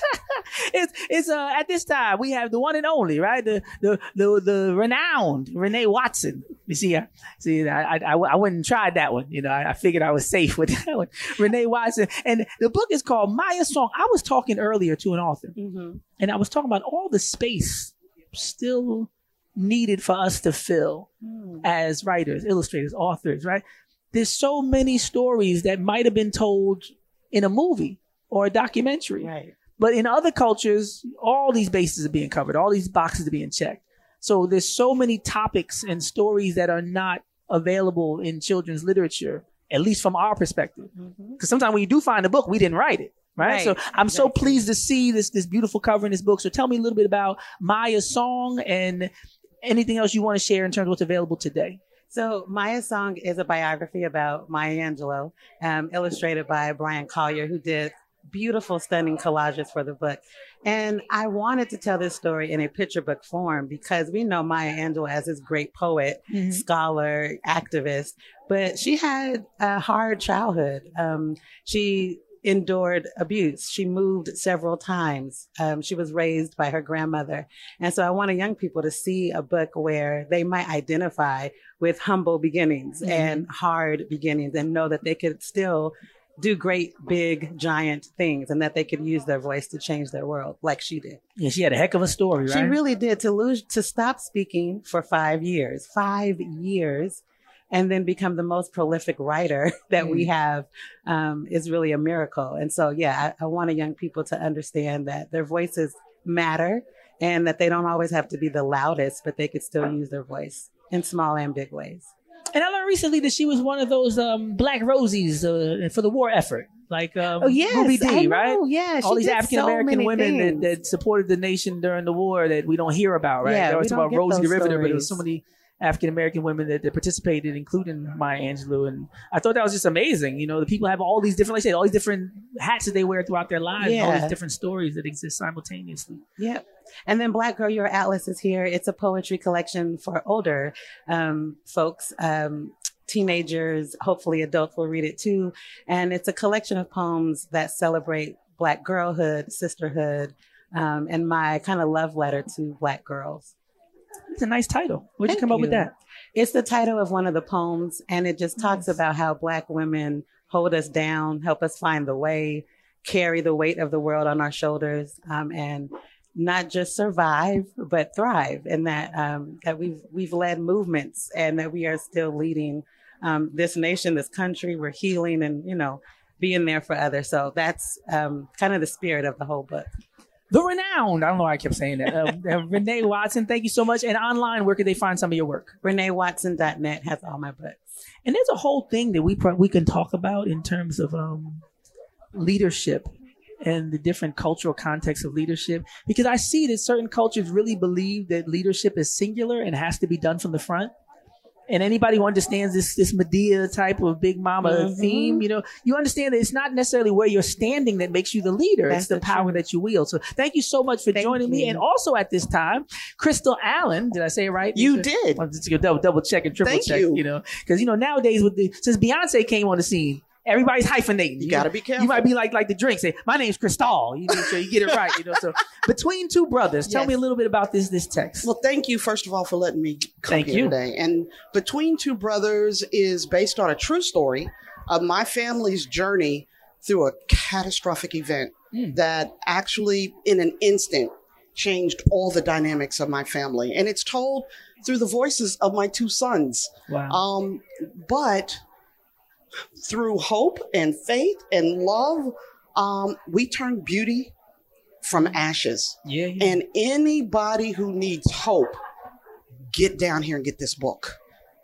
It's it's uh at this time we have the one and only right the the the, the renowned Renee Watson. You see, uh, I, see, I, I I went and tried that one. You know, I, I figured I was safe with <laughs> that one. Renee Watson, and the book is called Maya Song. I was talking earlier to an author, mm-hmm. and I was talking about all the space still needed for us to fill hmm. as writers, illustrators, authors. Right? There's so many stories that might have been told in a movie or a documentary. Right. But in other cultures, all these bases are being covered, all these boxes are being checked. So there's so many topics and stories that are not available in children's literature, at least from our perspective. Because sometimes when you do find a book, we didn't write it. Right. Right, So I'm so pleased to see this this beautiful cover in this book. So tell me a little bit about Maya's song and anything else you want to share in terms of what's available today. So Maya's Song is a biography about Maya Angelou, um, illustrated by Brian Collier, who did beautiful, stunning collages for the book. And I wanted to tell this story in a picture book form because we know Maya Angelou as this great poet, Mhm. scholar, activist, but she had a hard childhood. Um, she endured abuse. She moved several times. Um, she was raised by her grandmother. And so I wanted young people to see a book where they might identify with humble beginnings Mhm. and hard beginnings and know that they could still do great, big, giant things and that they could use their voice to change their world like she did. Yeah, she had a heck of a story, right? She really did to lose, to stop speaking for five years, five years, and then become the most prolific writer <laughs> that we Mm. have um, is really a miracle. And so, yeah, I, I wanted young people to understand that their voices matter and that they don't always have to be the loudest, but they could still use their voice in small and big ways. And I learned recently that she was one of those um, black rosies uh, for the war effort, like um, Oh, yes, Ruby know. right? Yeah, all these African American many women that, that supported the nation during the war that we don't hear about, right? Yeah, they always we talk don't about Rosie the Riveter, but there was so many African American women that, that participated, including Maya Angelou, and I thought that was just amazing. You know, the people have all these different, like I said, all these different hats that they wear throughout their lives, and all these different stories that exist simultaneously. Yep. And then Black Girl, Your Atlas is here. It's a poetry collection for older um, folks, um, teenagers, hopefully adults will read it too. And it's a collection of poems that celebrate Black girlhood, sisterhood, um, and my kind of love letter to Black girls. It's a nice title. Where'd you Thank come up with that? It's the title of one of the poems, and it just talks about how Black women hold us down, help us find the way, carry the weight of the world on our shoulders, um, and not just survive but thrive. And that um, that we've we've led movements, and that we are still leading um, this nation, this country. We're healing, and you know, being there for others. So that's um, kind of the spirit of the whole book. The renowned. I don't know why I kept saying that. Uh, uh, Renee Watson, thank you so much. And online, where could they find some of your work? ReneeWatson.net has all my books. And there's a whole thing that we pro- we can talk about in terms of um, leadership and the different cultural contexts of leadership because I see that certain cultures really believe that leadership is singular and has to be done from the front. And anybody who understands this this Madea type of big mama Mhm. theme, you know, you understand that it's not necessarily where you're standing that makes you the leader. That's it's the, the power that you wield. So thank you so much for joining me. And also at this time, Crystal Allen, did I say it right? You did. I'm just gonna double, double check and triple Thank check, you. you know, because you know nowadays with the since Beyonce came on the scene, everybody's hyphenating. You, gotta be careful. You might be like like the drink. Say, my name's Cristal. You make sure you get it <laughs> right. You know. So between two brothers, tell me a little bit about this this text. Well, thank you first of all for letting me come Thank here you. today. And Between Two Brothers is based on a true story of my family's journey through a catastrophic event Hmm. that actually, in an instant, changed all the dynamics of my family. And it's told through the voices of my two sons. Wow. Um, but through hope and faith and love, um, we turn beauty from ashes. Yeah, yeah. And anybody who needs hope, get down here and get this book.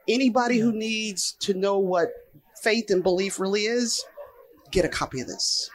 Anybody who needs to know what faith and belief really is, get a copy of this.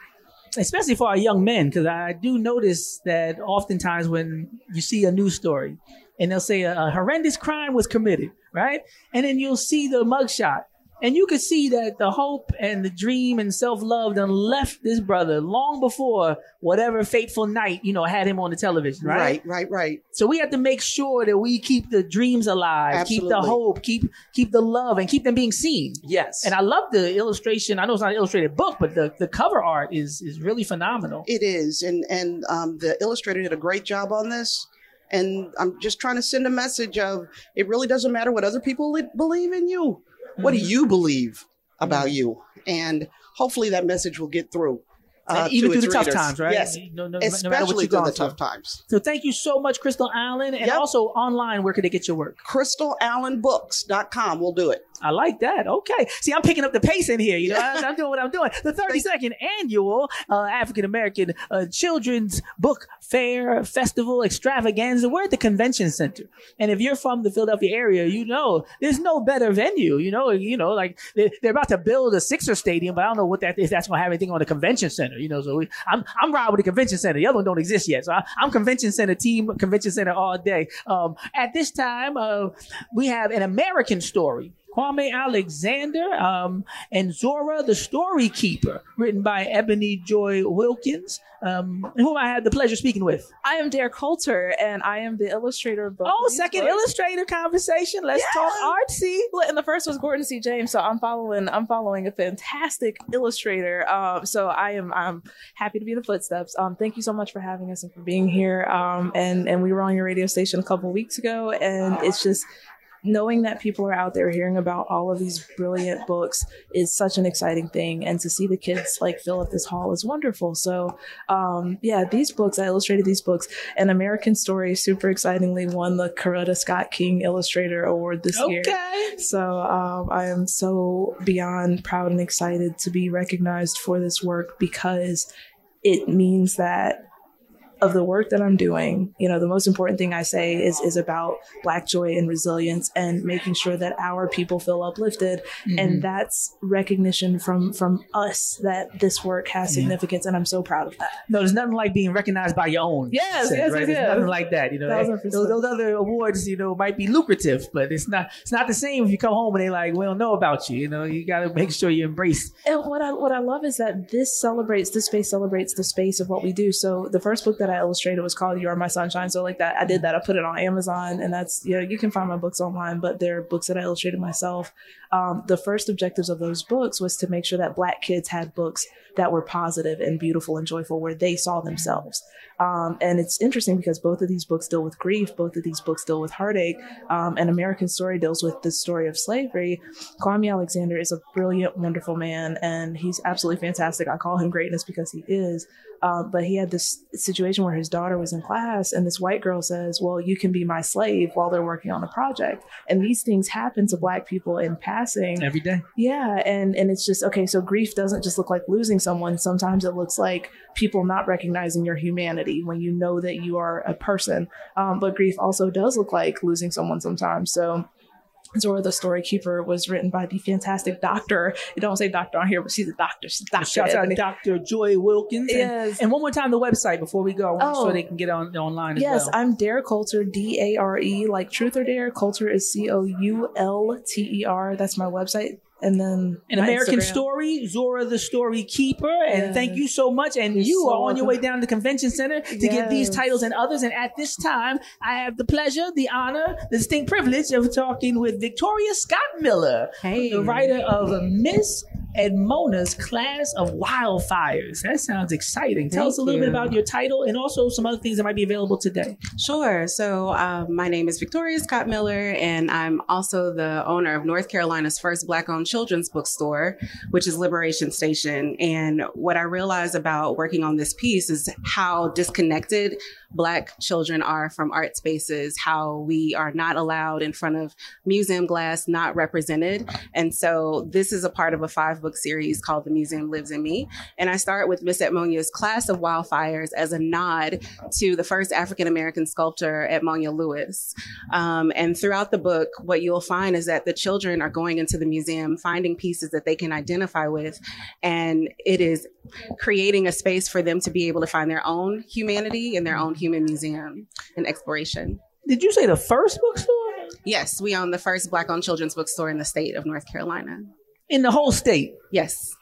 especially for our young men, because I do notice that oftentimes when you see a news story and they'll say a, a horrendous crime was committed, right? And then you'll see the mugshot. And you could see that the hope and the dream and self love done left this brother long before whatever fateful night, you know, had him on the television, right? Right, right, right. So we have to make sure that we keep the dreams alive, keep the hope, keep keep the love, and keep them being seen. Yes. And I love the illustration. I know it's not an illustrated book, but the, the cover art is is really phenomenal. It is, and and um, the illustrator did a great job on this. And I'm just trying to send a message of it really doesn't matter what other people li- believe in you. What do Mhm. you believe about you? And hopefully that message will get through. uh, even through the its tough times, right? Yes, No- no- no especially you've through the through. tough times. So thank you so much, Crystal Allen, and Yep. also online. Where could they get your work? CrystalAllenBooks.com will do it. I like that. Okay. See, I'm picking up the pace in here. You know, I, am doing what I'm doing. The 32nd annual uh, African American uh, Children's Book Fair Festival Extravaganza. We're at the Convention Center, and if you're from the Philadelphia area, you know there's no better venue. You know, you know, like they, they're about to build a Sixer stadium, but I don't know what that if that's going to have anything on the convention center. You know, so we, I'm I'm riding with the convention center. The other one don't exist yet, so I, I'm convention center team, convention center all day. Um, at this time, uh, we have an American story. Kwame Alexander um, and Zora the Story Keeper, written by Ebony Joy Wilkins, um, whom I had the pleasure of speaking with. I am Dare Coulter, and I am the illustrator of both. Oh, second books. illustrator conversation. Let's talk artsy. Well, and the first was Gordon C. James, so I'm following. I'm following a fantastic illustrator. Um, so I am. I'm happy to be in the footsteps. Um, thank you so much for having us and for being here. Um, and and we were on your radio station a couple weeks ago, and it's just knowing that people are out there hearing about all of these brilliant books is such an exciting thing and to see the kids like fill up this hall is wonderful. So um yeah these books i illustrated these books. An american story super excitingly won the coretta scott king illustrator award this year. Okay. so um, I am so beyond proud and excited to be recognized for this work because it means that of the work that I'm doing, you know, the most important thing I say is is about black joy and resilience and making sure that our people feel uplifted. Mhm. And that's recognition from from us that this work has Yeah. significance and I'm so proud of that. No, there's nothing like being recognized by your own. Yes, set, yes, right? yes, nothing like that. You know, those, those other awards, you know, might be lucrative, but it's not. It's not the same if you come home and they like, we don't know about you. You know, you got to make sure you embrace. And what I what I love is that this celebrates this space celebrates the space of what we do. So the first book that I illustrated was called "You Are My Sunshine." So like that, I did that. I put it on Amazon, and that's you know you can find my books online, but they're books that I illustrated myself. Um, the first objectives of those books was to make sure that Black kids had books that were positive and beautiful and joyful, where they saw themselves. Um, and it's interesting because both of these books deal with grief, both of these books deal with heartache. Um, and American Story deals with the story of slavery. Kwame Alexander is a brilliant, wonderful man, and he's absolutely fantastic. I call him greatness because he is. Um, but he had this situation where his daughter was in class, and this white girl says, "Well, you can be my slave while they're working on a project." And these things happen to Black people in passing every day. Yeah, and and it's just okay. So grief doesn't just look like losing someone. Sometimes it looks like people not recognizing your humanity when you know that you are a person. Um, but grief also does look like losing someone sometimes. So. Zora the Story Keeper was written by the fantastic doctor. You don't say doctor on here, but she's a doctor. She's a doctor. Shout out to Dr. Joy Wilkins. And- Yes. And, one more time, the website before we go. Oh. so they can get on online as Yes, well. I'm Dare Coulter, D A R E, like Truth or Dare. Coulter is C O U L T E R. That's my website. And then An American Instagram. Story, Zora the Story Keeper. And Yeah. thank you so much. And You're you so are on your way down to the convention center to get these titles and others. And at this time, I have the pleasure, the honor, the distinct privilege of talking with Victoria Scott Miller, hey. the writer of Miss Edmonia's Class of Wildfires. That sounds exciting. Tell Thank us a little bit about your title and also some other things that might be available today. Sure. So, um, my name is Victoria Scott Miller, and I'm also the owner of North Carolina's first Black owned children's bookstore, which is Liberation Station. And what I realized about working on this piece is how disconnected Black children are from art spaces, how we are not allowed in front of museum glass, not represented. And so, this is a part of a five book series called The Museum Lives in Me. And I start with Miss Edmonia's Class of Wildfires as a nod to the first African American sculptor, Edmonia Lewis. Um, and throughout the book, what you'll find is that the children are going into the museum, finding pieces that they can identify with, and it is creating a space for them to be able to find their own humanity and their own human museum and exploration. Did you say the first bookstore? Yes, we own the first Black owned children's bookstore in the state of North Carolina. In the whole state? Yes,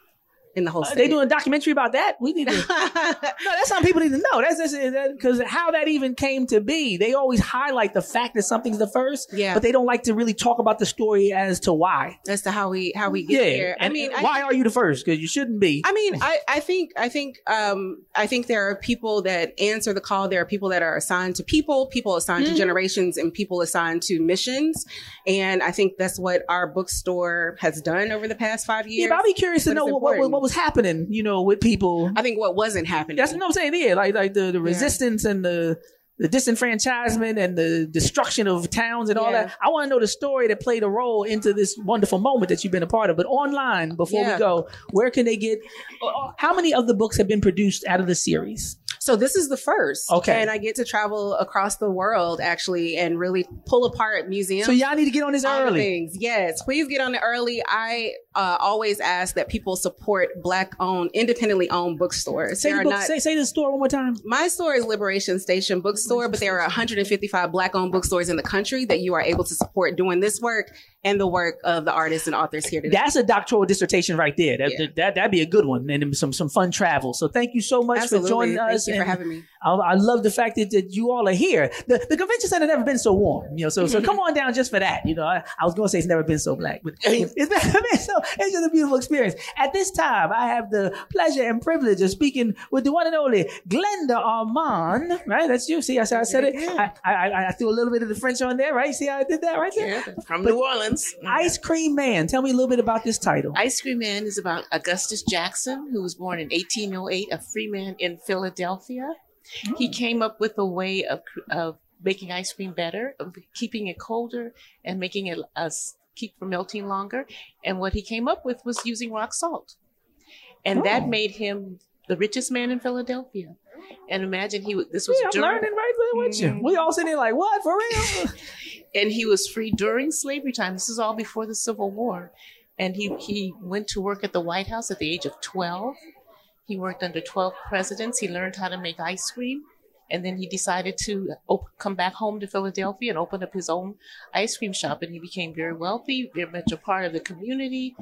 in the whole state. they doing a documentary about that? We need to. <laughs> no, that's something people need to know. That's because how that even came to be. They always highlight the fact that something's the first, Yeah. but they don't like to really talk about the story as to why. As to how we how we get yeah. here. I and mean, I- why are you the first? Because you shouldn't be. I mean, I, I think I think um, I think there are people that answer the call. There are people that are assigned to people, people assigned Mhm. to generations, and people assigned to missions. And I think that's what our bookstore has done over the past five years. yeah, but I'd be curious to know what, what, important. What was happening. You know, with people. I think what wasn't happening. That's what I'm saying. Yeah, like like the, the resistance and the the disenfranchisement and the destruction of towns and all that. I want to know the story that played a role into this wonderful moment that you've been a part of. But online, before Yeah. we go, where can they get? uh, How many of the books have been produced out of the series? So this is the first. Okay. And I get to travel across the world actually and really pull apart museums. So y'all need to get on this early. Things. Yes, please get on it early. I uh, always ask that people support black owned, independently owned bookstores. Say the book, not- say say the store one more time. my store is Liberation Station Bookstore, but there are 155 black owned bookstores in the country that you are able to support doing this work and the work of the artists and authors here today. That's a doctoral dissertation right there. That, Yeah. that that'd be a good one and some some fun travel. So thank you so much Absolutely. for joining Thank us. you for having me. I, I love the fact that, that you all are here. The, the convention center never been so warm, you know. So so come <laughs> on down just for that. You know, I, I was going to say it's never been so black, but it's never <laughs> been so. It's just a beautiful experience. At this time, I have the pleasure and privilege of speaking with the one and only Glenda Armand. Right, that's you. See, I said I said it. I, I, I- threw a little bit of the French on there. Right, see how I did that right there. from But New Orleans. Ice Cream Man. Tell me a little bit about this title. Ice Cream Man is about Augustus Jackson, who was born in 1808, a free man in Philadelphia. He came up with a way of, of making ice cream better, of keeping it colder and making it uh, keep from melting longer. And what he came up with was using rock salt. And that Oh. made him the richest man in Philadelphia. And imagine he this was Yeah, I'm during, learning right there with you. We all sitting there like, what for real? <laughs> and he was free during slavery time. This is all before the Civil War. And he, he went to work at the White House at the age of 12. He worked under 12 presidents. He learned how to make ice cream. And then he decided to op- come back home to Philadelphia and open up his own ice cream shop. And he became very wealthy, very much a part of the community.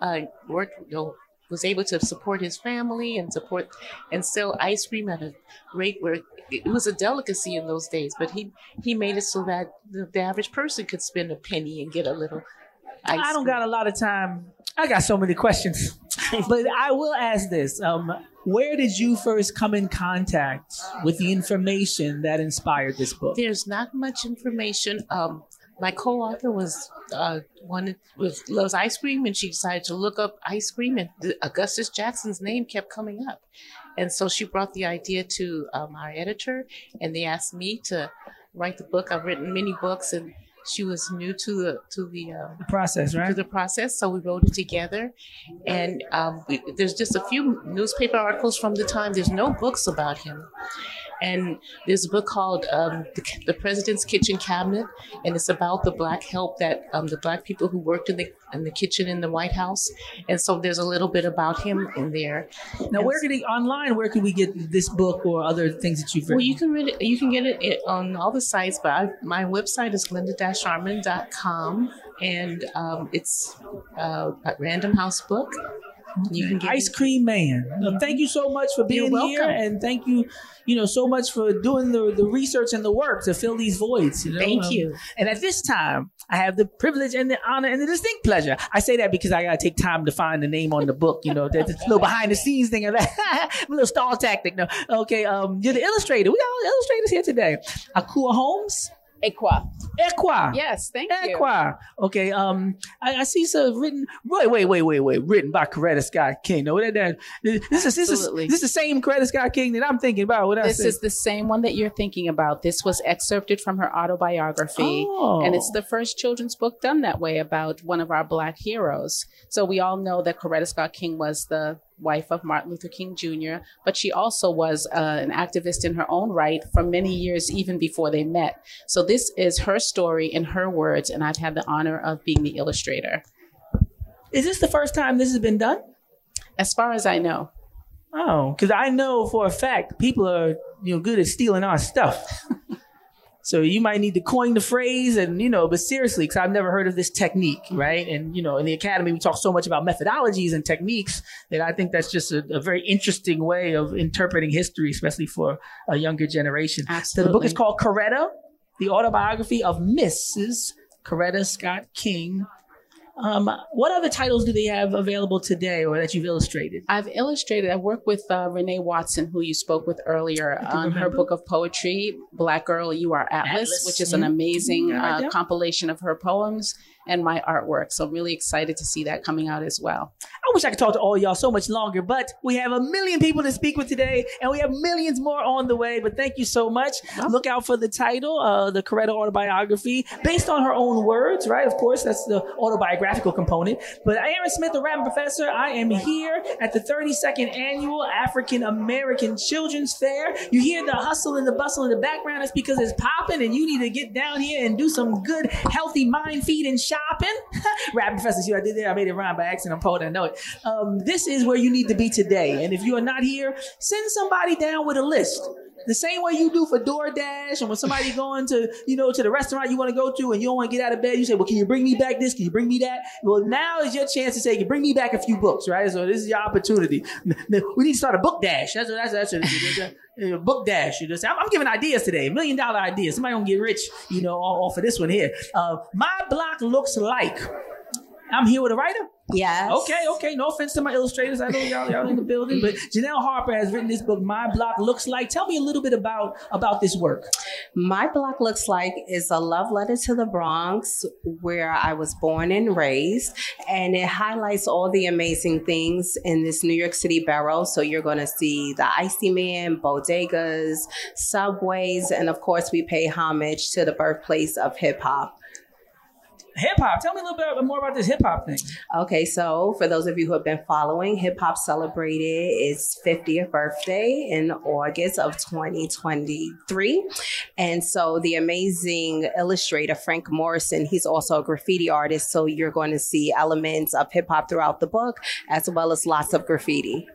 Uh, worked, you know, was able to support his family and support and sell ice cream at a rate where it was a delicacy in those days. But he he made it so that the, the average person could spend a penny and get a little. Ice I don't got a lot of time. I got so many questions, <laughs> but I will ask this: um, Where did you first come in contact with the information that inspired this book? There's not much information. Um, my co-author was uh, one was loves ice cream, and she decided to look up ice cream, and the, Augustus Jackson's name kept coming up, And so she brought the idea to um, our editor, and they asked me to write the book. I've written many books, and she was new to the to the, uh, The process, right? to the process. So we wrote it together, and um, we, there's just a few newspaper articles from the time. There's no books about him. And there's a book called um, the, the President's Kitchen Cabinet, and it's about the black help that um, the black people who worked in the in the kitchen in the White House. And so there's a little bit about him in there. Now, And where can he online? Where can we get this book or other things that you've written? well, you can read it. You can get it it on all the sites, but I, my website is glendaarmand.com, and um, it's uh, a Random House book. You can get Ice Cream Man. Now, thank you so much for being here, and thank you, you know, so much for doing the, the research and the work to fill these voids. You know? Thank Um, you. And at this time, I have the privilege and the honor and the distinct pleasure. I say that because I gotta take time to find the name on the book. You know, there's a little behind the scenes thing of that, <laughs> a little stall tactic. No, okay. Um, you're the illustrator. We got all the illustrators here today. Akua Holmes. Ekua. Ekua. Yes, thank you. Ekua. Okay. Um, I, I see some written. Wait, wait, wait, wait, wait. Written by Coretta Scott King. No, that, that this is this is this is the same Coretta Scott King that I'm thinking about. What This is the same one that you're thinking about. This was excerpted from her autobiography. Oh. And it's the first children's book done that way about one of our black heroes. So we all know that Coretta Scott King was the wife of Martin Luther King Jr., but she also was uh, an activist in her own right for many years, even before they met. So this is her story in her words, and I've had the honor of being the illustrator. Is this the first time this has been done? As far as I know. Oh, because I know for a fact people are you know good at stealing our stuff. <laughs> so you might need to coin the phrase, and you know, but seriously, because I've never heard of this technique, right? And you know, in the academy, we talk so much about methodologies and techniques that I think that's just a, a very interesting way of interpreting history, especially for a younger generation. So the book is called Coretta, the autobiography of Mrs. Coretta Scott King. Um, what other titles do they have available today, or that you've illustrated? I've illustrated. I work with uh, Renee Watson, who you spoke with earlier, on her book of poetry, "Black Girl, You Are Atlas,", Atlas, which is an amazing Mhm, uh, compilation of her poems and my artwork. So I'm really excited to see that coming out as well. I wish I could talk to all y'all so much longer, but we have a million people to speak with today, and we have millions more on the way. But thank you so much. Look out for the title, uh, the Coretta autobiography, based on her own words, right? Of course, that's the autobiographical component. But Aaron Smith, the Rapping Professor, I am here at the 32nd Annual African American Children's Fair. You hear the hustle and the bustle in the background. That's because it's popping, and you need to get down here and do some good, healthy mind feeding shopping. <laughs> Rap Professor, see I did there? I made it rhyme by accident. I'm poet, I know it. Um, this is where you need to be today. And if you are not here, send somebody down with a list. The same way you do for DoorDash, and when somebody <laughs> going to, you know, to the restaurant you want to go to, and you don't want to get out of bed, you say, "Well, can you bring me back this? Can you bring me that?" Well, now is your chance to say, "Can you bring me back a few books?" Right? So this is your opportunity. We need to start a book dash. That's what that's that's what it is. <laughs> A book dash. You just, I'm, I'm giving ideas today, million dollar ideas. Somebody gonna get rich, you know, off of this one here. Uh, my block looks like. I'm here with a writer. Yes. Okay, okay. No offense to my illustrators. I know y'all, y'all in the building, but Janelle Harper has written this book, My Block Looks Like. Tell me a little bit about about this work. My Block Looks Like is a love letter to the Bronx, where I was born and raised. And it highlights all the amazing things in this New York City borough. So you're going to see the Icy Man, bodegas, subways, and of course, we pay homage to the birthplace of hip hop. Hip hop. Tell me a little bit more about this hip hop thing. Okay, so for those of you who have been following, hip hop celebrated its 50th birthday in August of 2023. And so the amazing illustrator, Frank Morrison, he's also a graffiti artist. So you're going to see elements of hip hop throughout the book, as well as lots of graffiti.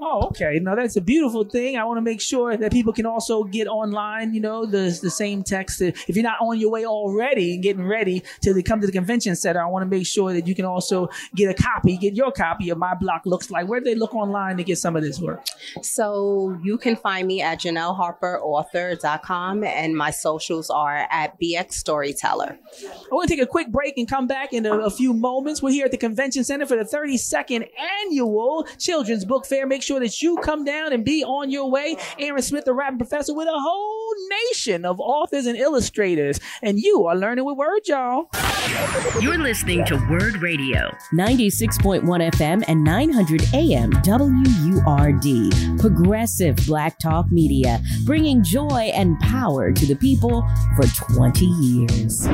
Oh, okay. Now that's a beautiful thing. I want to make sure that people can also get online. You know, the the same text. If you're not on your way already and getting ready to come to the convention center, I want to make sure that you can also get a copy, get your copy of My Block Looks Like. Where do they look online to get some of this work? So you can find me at JanelleHarperAuthor.com, and my socials are at BX Storyteller. I want to take a quick break and come back in a, a few moments. We're here at the convention center for the 32nd annual Children's Book Fair. Make sure sure that you come down and be on your way. Aaron Smith, the rapping professor, with a whole nation of authors and illustrators. And you are learning with word, y'all. You're listening to Word Radio, 96.1 FM and 900 AM WURD. Progressive Black Talk Media, bringing joy and power to the people for 20 years.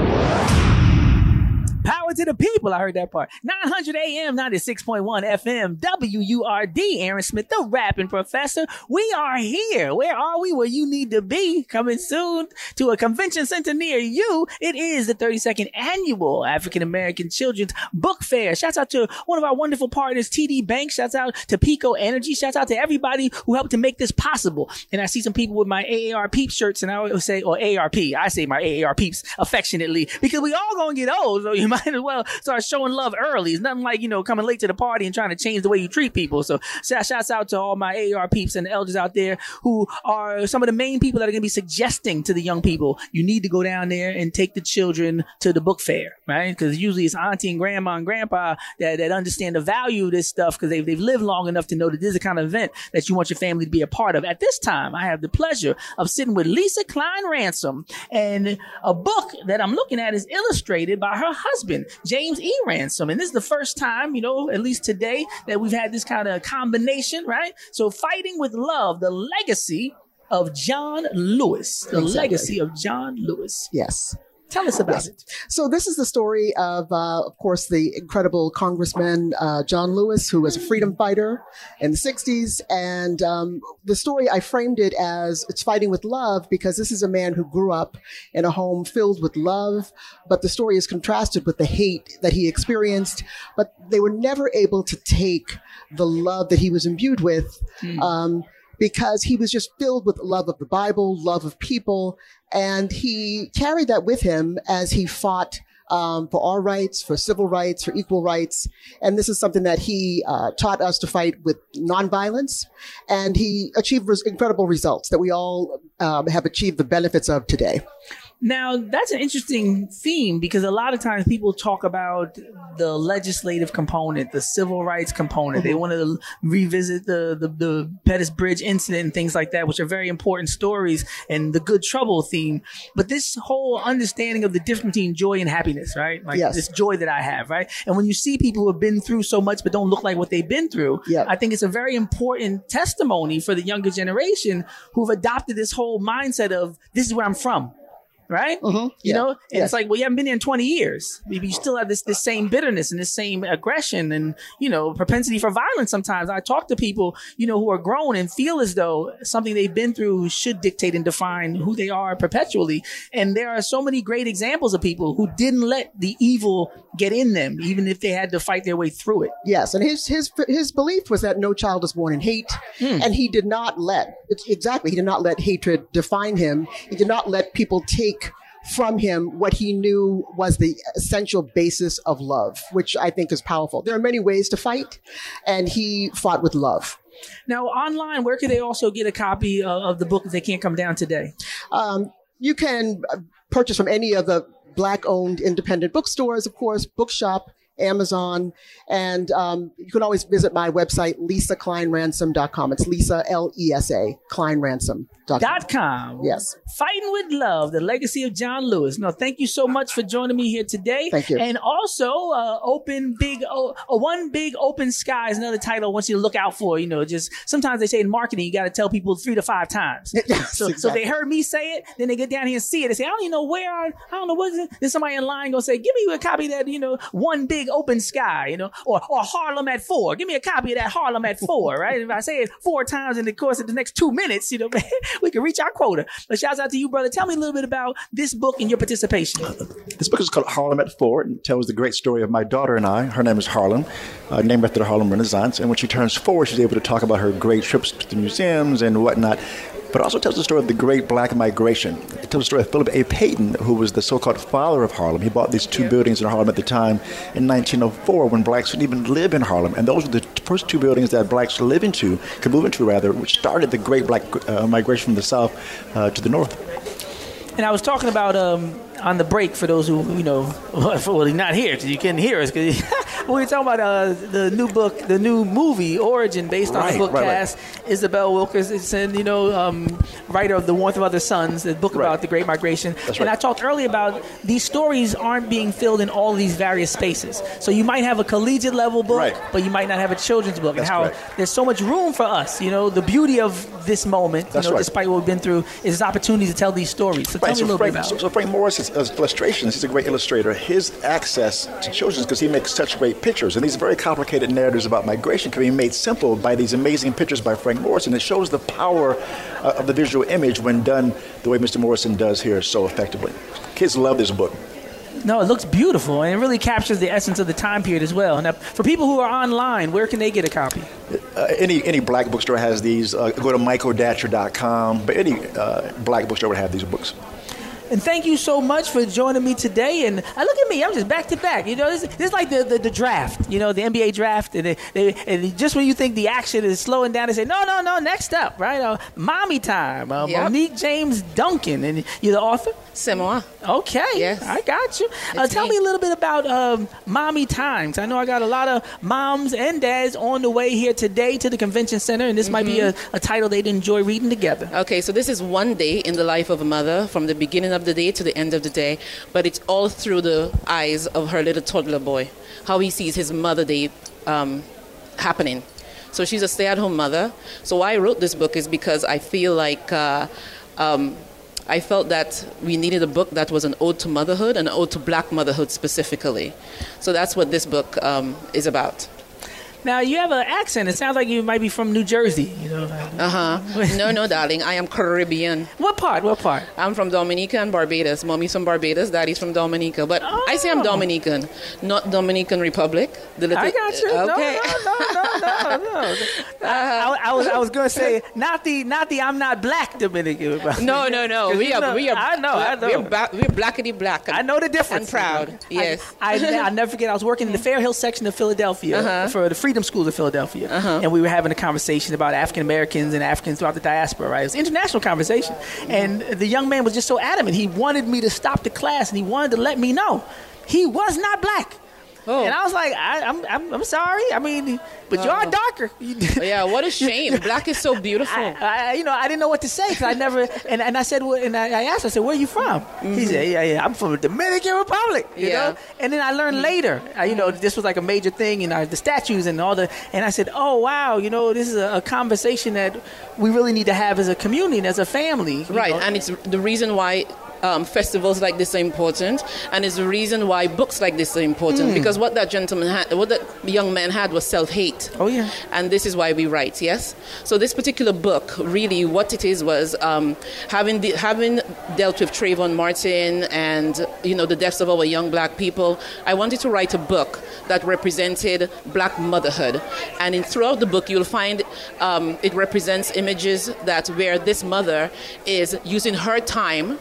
Power to the people. I heard that part. 900 AM, 96.1 FM, WURD. Aaron Smith, the rapping professor. We are here. Where are we? Where you need to be. Coming soon to a convention center near you. It is the 32nd annual African American Children's Book Fair. Shouts out to one of our wonderful partners, TD Bank. Shouts out to PECO Energy. Shouts out to everybody who helped to make this possible. And I see some people with my AAR Peep shirts, and I always say, or ARP. I say my AAR Peeps affectionately because we all gonna get old. So you <laughs> might as well start showing love early. It's nothing like, you know, coming late to the party and trying to change the way you treat people. So shout- shouts out to all my AR peeps and elders out there who are some of the main people that are going to be suggesting to the young people, you need to go down there and take the children to the book fair, right? Because usually it's auntie and grandma and grandpa that, that understand the value of this stuff because they've, they've lived long enough to know that this is the kind of event that you want your family to be a part of. At this time, I have the pleasure of sitting with Lesa Cline-Ransome and a book that I'm looking at is illustrated by her husband, James E. Ransome. And this is the first time, you know, at least today, that we've had this kind of combination, right? So, Fighting with Love, the legacy of John Lewis. The Exactly. legacy of John Lewis. Yes. Tell us about Yes. it. So this is the story of, uh, of course, the incredible Congressman uh, John Lewis, who was a freedom fighter in the '60s, and um, the story I framed it as it's fighting with love because this is a man who grew up in a home filled with love, but the story is contrasted with the hate that he experienced. But they were never able to take the love that he was imbued with. Um, because he was just filled with love of the Bible, love of people, and he carried that with him as he fought um, for our rights, for civil rights, for equal rights. And this is something that he uh, taught us to fight with nonviolence, and he achieved res- incredible results that we all um, have achieved the benefits of today. Now, that's an interesting theme because a lot of times people talk about the legislative component, the civil rights component. They mm-hmm. want to revisit the, the, the Pettus Bridge incident and things like that, which are very important stories and the good trouble theme. But this whole understanding of the difference between joy and happiness, right? Like Yes. this joy that I have, right? And when you see people who have been through so much but don't look like what they've been through, I think it's a very important testimony for the younger generation who've adopted this whole mindset of this is where I'm from. Right? You Mm-hmm. Yeah. know? And Yes. it's like, well, you haven't been there in 20 years. Maybe you still have this, this same bitterness and this same aggression and, you know, propensity for violence sometimes. I talk to people, you know, who are grown and feel as though something they've been through should dictate and define who they are perpetually. And there are so many great examples of people who didn't let the evil get in them, even if they had to fight their way through it. Yes, and his his his belief was that no child is born in hate, and he did not let exactly he did not let hatred define him. He did not let people take from him what he knew was the essential basis of love, which I think is powerful. There are many ways to fight, and he fought with love. Now, online, where could they also get a copy of, of the book if they can't come down today? Um, you can uh, purchase from any of the black owned independent bookstores, of course, Bookshop, Amazon, and um, you can always visit my website, lesaclineransome.com. It's Lesa, L E S A, clineransome.com. Dot com. Yes. Fighting with Love, the legacy of John Lewis. No, thank you so much for joining me here today. Thank you. And also, uh, open big, oh, uh, one big open sky is another title I want you to look out for. You know, just sometimes they say in marketing, you got to tell people three to five times. <laughs> so, so they heard me say it, then they get down here and see it. They say, I don't even know where, I, I don't know what is it. Then somebody in line gonna say, give me a copy of that, you know, one big open sky, you know, or, or Harlem at four. Give me a copy of that Harlem at four, right? If I say it four times in the course of the next two minutes, you know, <laughs> we can reach our quota. But shouts out to you, brother. Tell me a little bit about this book and your participation. This book is called Harlem at Four and tells the great story of my daughter and I. Her name is Harlem, uh, named after the Harlem Renaissance. And when she turns four, she's able to talk about her great trips to the museums and whatnot. But it also tells the story of the great black migration. It tells the story of Philip A. Payton, who was the so called father of Harlem. He bought these two buildings in Harlem at the time in 1904 when blacks didn't even live in Harlem. And those were the first two buildings that blacks live into, could move into rather, which started the great black uh, migration from the south uh, to the north. And I was talking about um, on the break for those who you know, <laughs> well, not here because you can't hear us. 'cause <laughs> we were talking about uh, the new book, the new movie Origin, based on Right, the book right, right. cast. Isabel Wilkerson, you know, um, writer of The Warmth of Other Suns, the book about the Great Migration. That's and right. I talked earlier about these stories aren't being filled in all these various spaces. So you might have a collegiate level book, but you might not have a children's book. That's and how correct. there's so much room for us. You know, the beauty of this moment, That's you know, right. despite what we've been through, is this opportunity to tell these stories. So tell Right, me a little Frank, bit about so, so Frank Morris is, is illustrations. He's a great illustrator. His access to children's because he makes such great pictures, and these very complicated narratives about migration can be made simple by these amazing pictures by Frank Morrison. it shows the power uh, of the visual image when done the way Mr. Morrison does here so effectively. Kids love this book. No, it looks beautiful, and it really captures the essence of the time period as well. Now, for people who are online, where can they get a copy? Uh, any any black bookstore has these. Uh, go to michaeldatcher.com, but any uh, black bookstore would have these books. And thank you so much for joining me today. And uh, look at me, I'm just back to back. You know, this, this is like the, the, the draft, you know, the NBA draft. And, they, they, and just when you think the action is slowing down, they say, no, no, no, next up, right? Uh, mommy time. Uh, Yep. Monique James Duncan. And you're the author? C'est moi. Okay. Yes. I got you. Uh, tell me. me a little bit about um, Mommy Times. I know I got a lot of moms and dads on the way here today to the convention center, and this might be a, Mm-hmm. a title they'd enjoy reading together. Okay, so this is one day in the life of a mother from the beginning of the day to the end of the day, but it's all through the eyes of her little toddler boy, how he sees his mother day um, happening. So she's a stay at home mother. So why I wrote this book is because I feel like. Uh, um, I felt that we needed a book that was an ode to motherhood an ode to black motherhood specifically. So that's what this book um, is about. Now you have an accent. It sounds like you might be from New Jersey. You know. Uh huh. <laughs> No, no, darling. I am Caribbean. What part? What part? I'm from Dominica and Barbados. Mommy's from Barbados. Daddy's from Dominica. But I say I'm Dominican, not Dominican Republic. The little, Oh. I got you. No, Okay. no, no, no, no, no. <laughs> I, I was, I was going to say not the, not the I'm not black Dominican. No, no, no. <laughs> We are, know- we are. I know, I know. We're, ba- we're blackety black. I know the difference. And proud. I- Yes. I, I, will never forget. I was working in the Fair Hill section of Philadelphia Uh-huh. for the Freedom School of Philadelphia, uh-huh. and we were having a conversation about African Americans and Africans throughout the diaspora. Right, it was an international conversation, and the young man was just so adamant. He wanted me to stop the class, and he wanted to let me know he was not black. And I was like, I, I'm, I'm, I'm sorry. I mean, but you are Oh. darker. yeah, what a shame. Black is so beautiful. I, I, you know, I didn't know what to say because I never. And, and I said, well, and I, I asked, I said, where are you from? He said, yeah, yeah, I'm from the Dominican Republic. You Yeah. know. And then I learned later, uh, you know, this was like a major thing, and uh, the statues and all the. And I said, oh wow, you know, this is a, a conversation that we really need to have as a community and as a family. Right, know. and it's the reason why um, festivals like this are important, and it's the reason why books like this are important. Mm. Because what that gentleman had, what that young man had, was self-hate. Oh yeah. And this is why we write. Yes. So this particular book, really, what it is was um, having the, having dealt with Trayvon Martin and you know the deaths of our young black people. I wanted to write a book that represented black motherhood, and in throughout the book you'll find um, it represents images that where this mother is using her time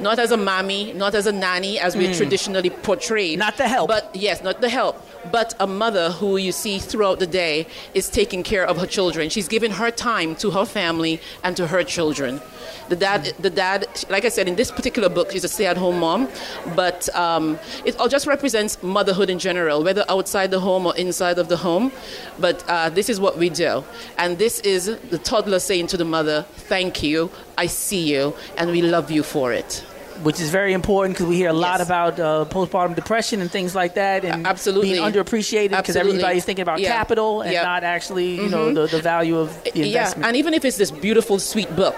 not as a mommy, not as a nanny, as we Mm. traditionally portray. Not the help. But yes, not the help. But a mother who you see throughout the day is taking care of her children. She's giving her time to her family and to her children. The dad, the dad, like I said, in this particular book, she's a stay-at-home mom, but um, it all just represents motherhood in general, whether outside the home or inside of the home. But uh, this is what we do, and this is the toddler saying to the mother, "Thank you, I see you, and we love you for it." which is very important because we hear a lot about uh, postpartum depression and things like that, and absolutely. being underappreciated because everybody's thinking about Yeah. capital and Yeah. not actually, you know, Mhm. the, the value of the yeah, investment. and even if it's this beautiful, sweet book,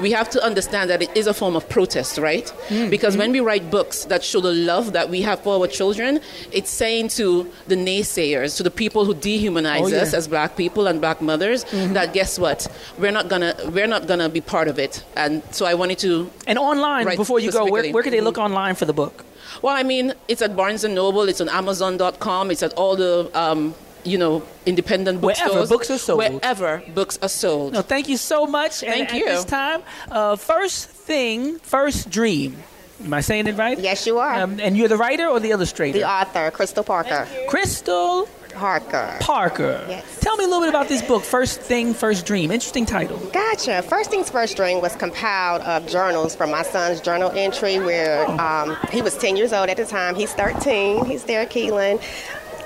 we have to understand that it is a form of protest, right? Hmm, because hmm. when we write books that show the love that we have for our children, it's saying to the naysayers, to the people who dehumanize Oh, yeah. us as black people and black mothers, mm-hmm. that guess what? We're not gonna we're not gonna be part of it. And so I wanted to And online, before you go, where, where can they look mm-hmm. online for the book? Well, I mean, it's at Barnes and Noble, it's on Amazon.com, it's at all the um, you know independent bookstores. Wherever books are sold. Wherever books are sold. No, thank you so much. And Thank at you. this time, uh, first thing, first dream. Am I saying it right? Yes, you are. Um, and you're the writer or the illustrator? The author, Crystal Parker. Crystal Parker. Parker. Yes. Tell me a little bit about this book, First Thing, First Dream. Interesting title. Gotcha. First Things First Dream was compiled of journals from my son's journal entry where um, he was 10 years old at the time. He's 13. He's there, Keelan.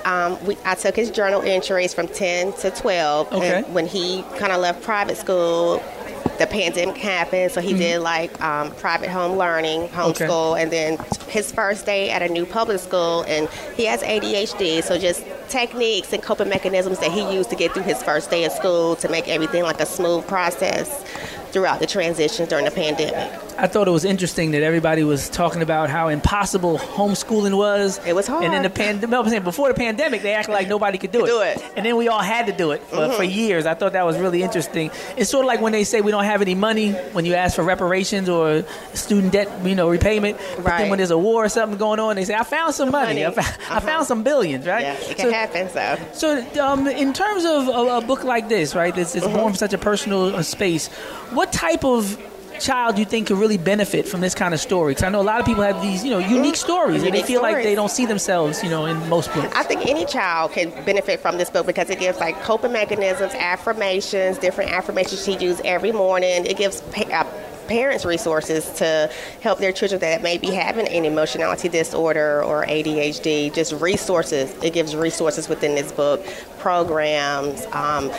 Um, we, I took his journal entries from 10 to 12. Okay. And when he kind of left private school, the pandemic happened, so he Mhm. did like um, private home learning, homeschool, and then his first day at a new public school, and he has ADHD, so just techniques and coping mechanisms that he used to get through his first day of school to make everything like a smooth process throughout the transition during the pandemic. I thought it was interesting that everybody was talking about how impossible homeschooling was. It was hard. And then the pandemic, before the pandemic, they acted like nobody could do it. Do it. And then we all had to do it for, for Mhm. years. I thought that was really interesting. It's sort of like when they say we don't have any money when you ask for reparations or student debt, you know, repayment. But then when there's a war or something going on, they say, I found some money. Money. I, found, I found some billions, right? Yeah, it can happen. So, So, um, in terms of a, a book like this, right, it's, it's born from such a personal uh, space. What type of child do you think could really benefit from this kind of story? Because I know a lot of people have these, you know, unique stories, and they Unique feel like they don't see themselves, you know, in most books. I think any child can benefit from this book because it gives like coping mechanisms, affirmations, different affirmations she uses every morning. It gives uh, parents resources to help their children that may be having an emotionality disorder or ADHD. Just resources. It gives resources within this book, programs, um,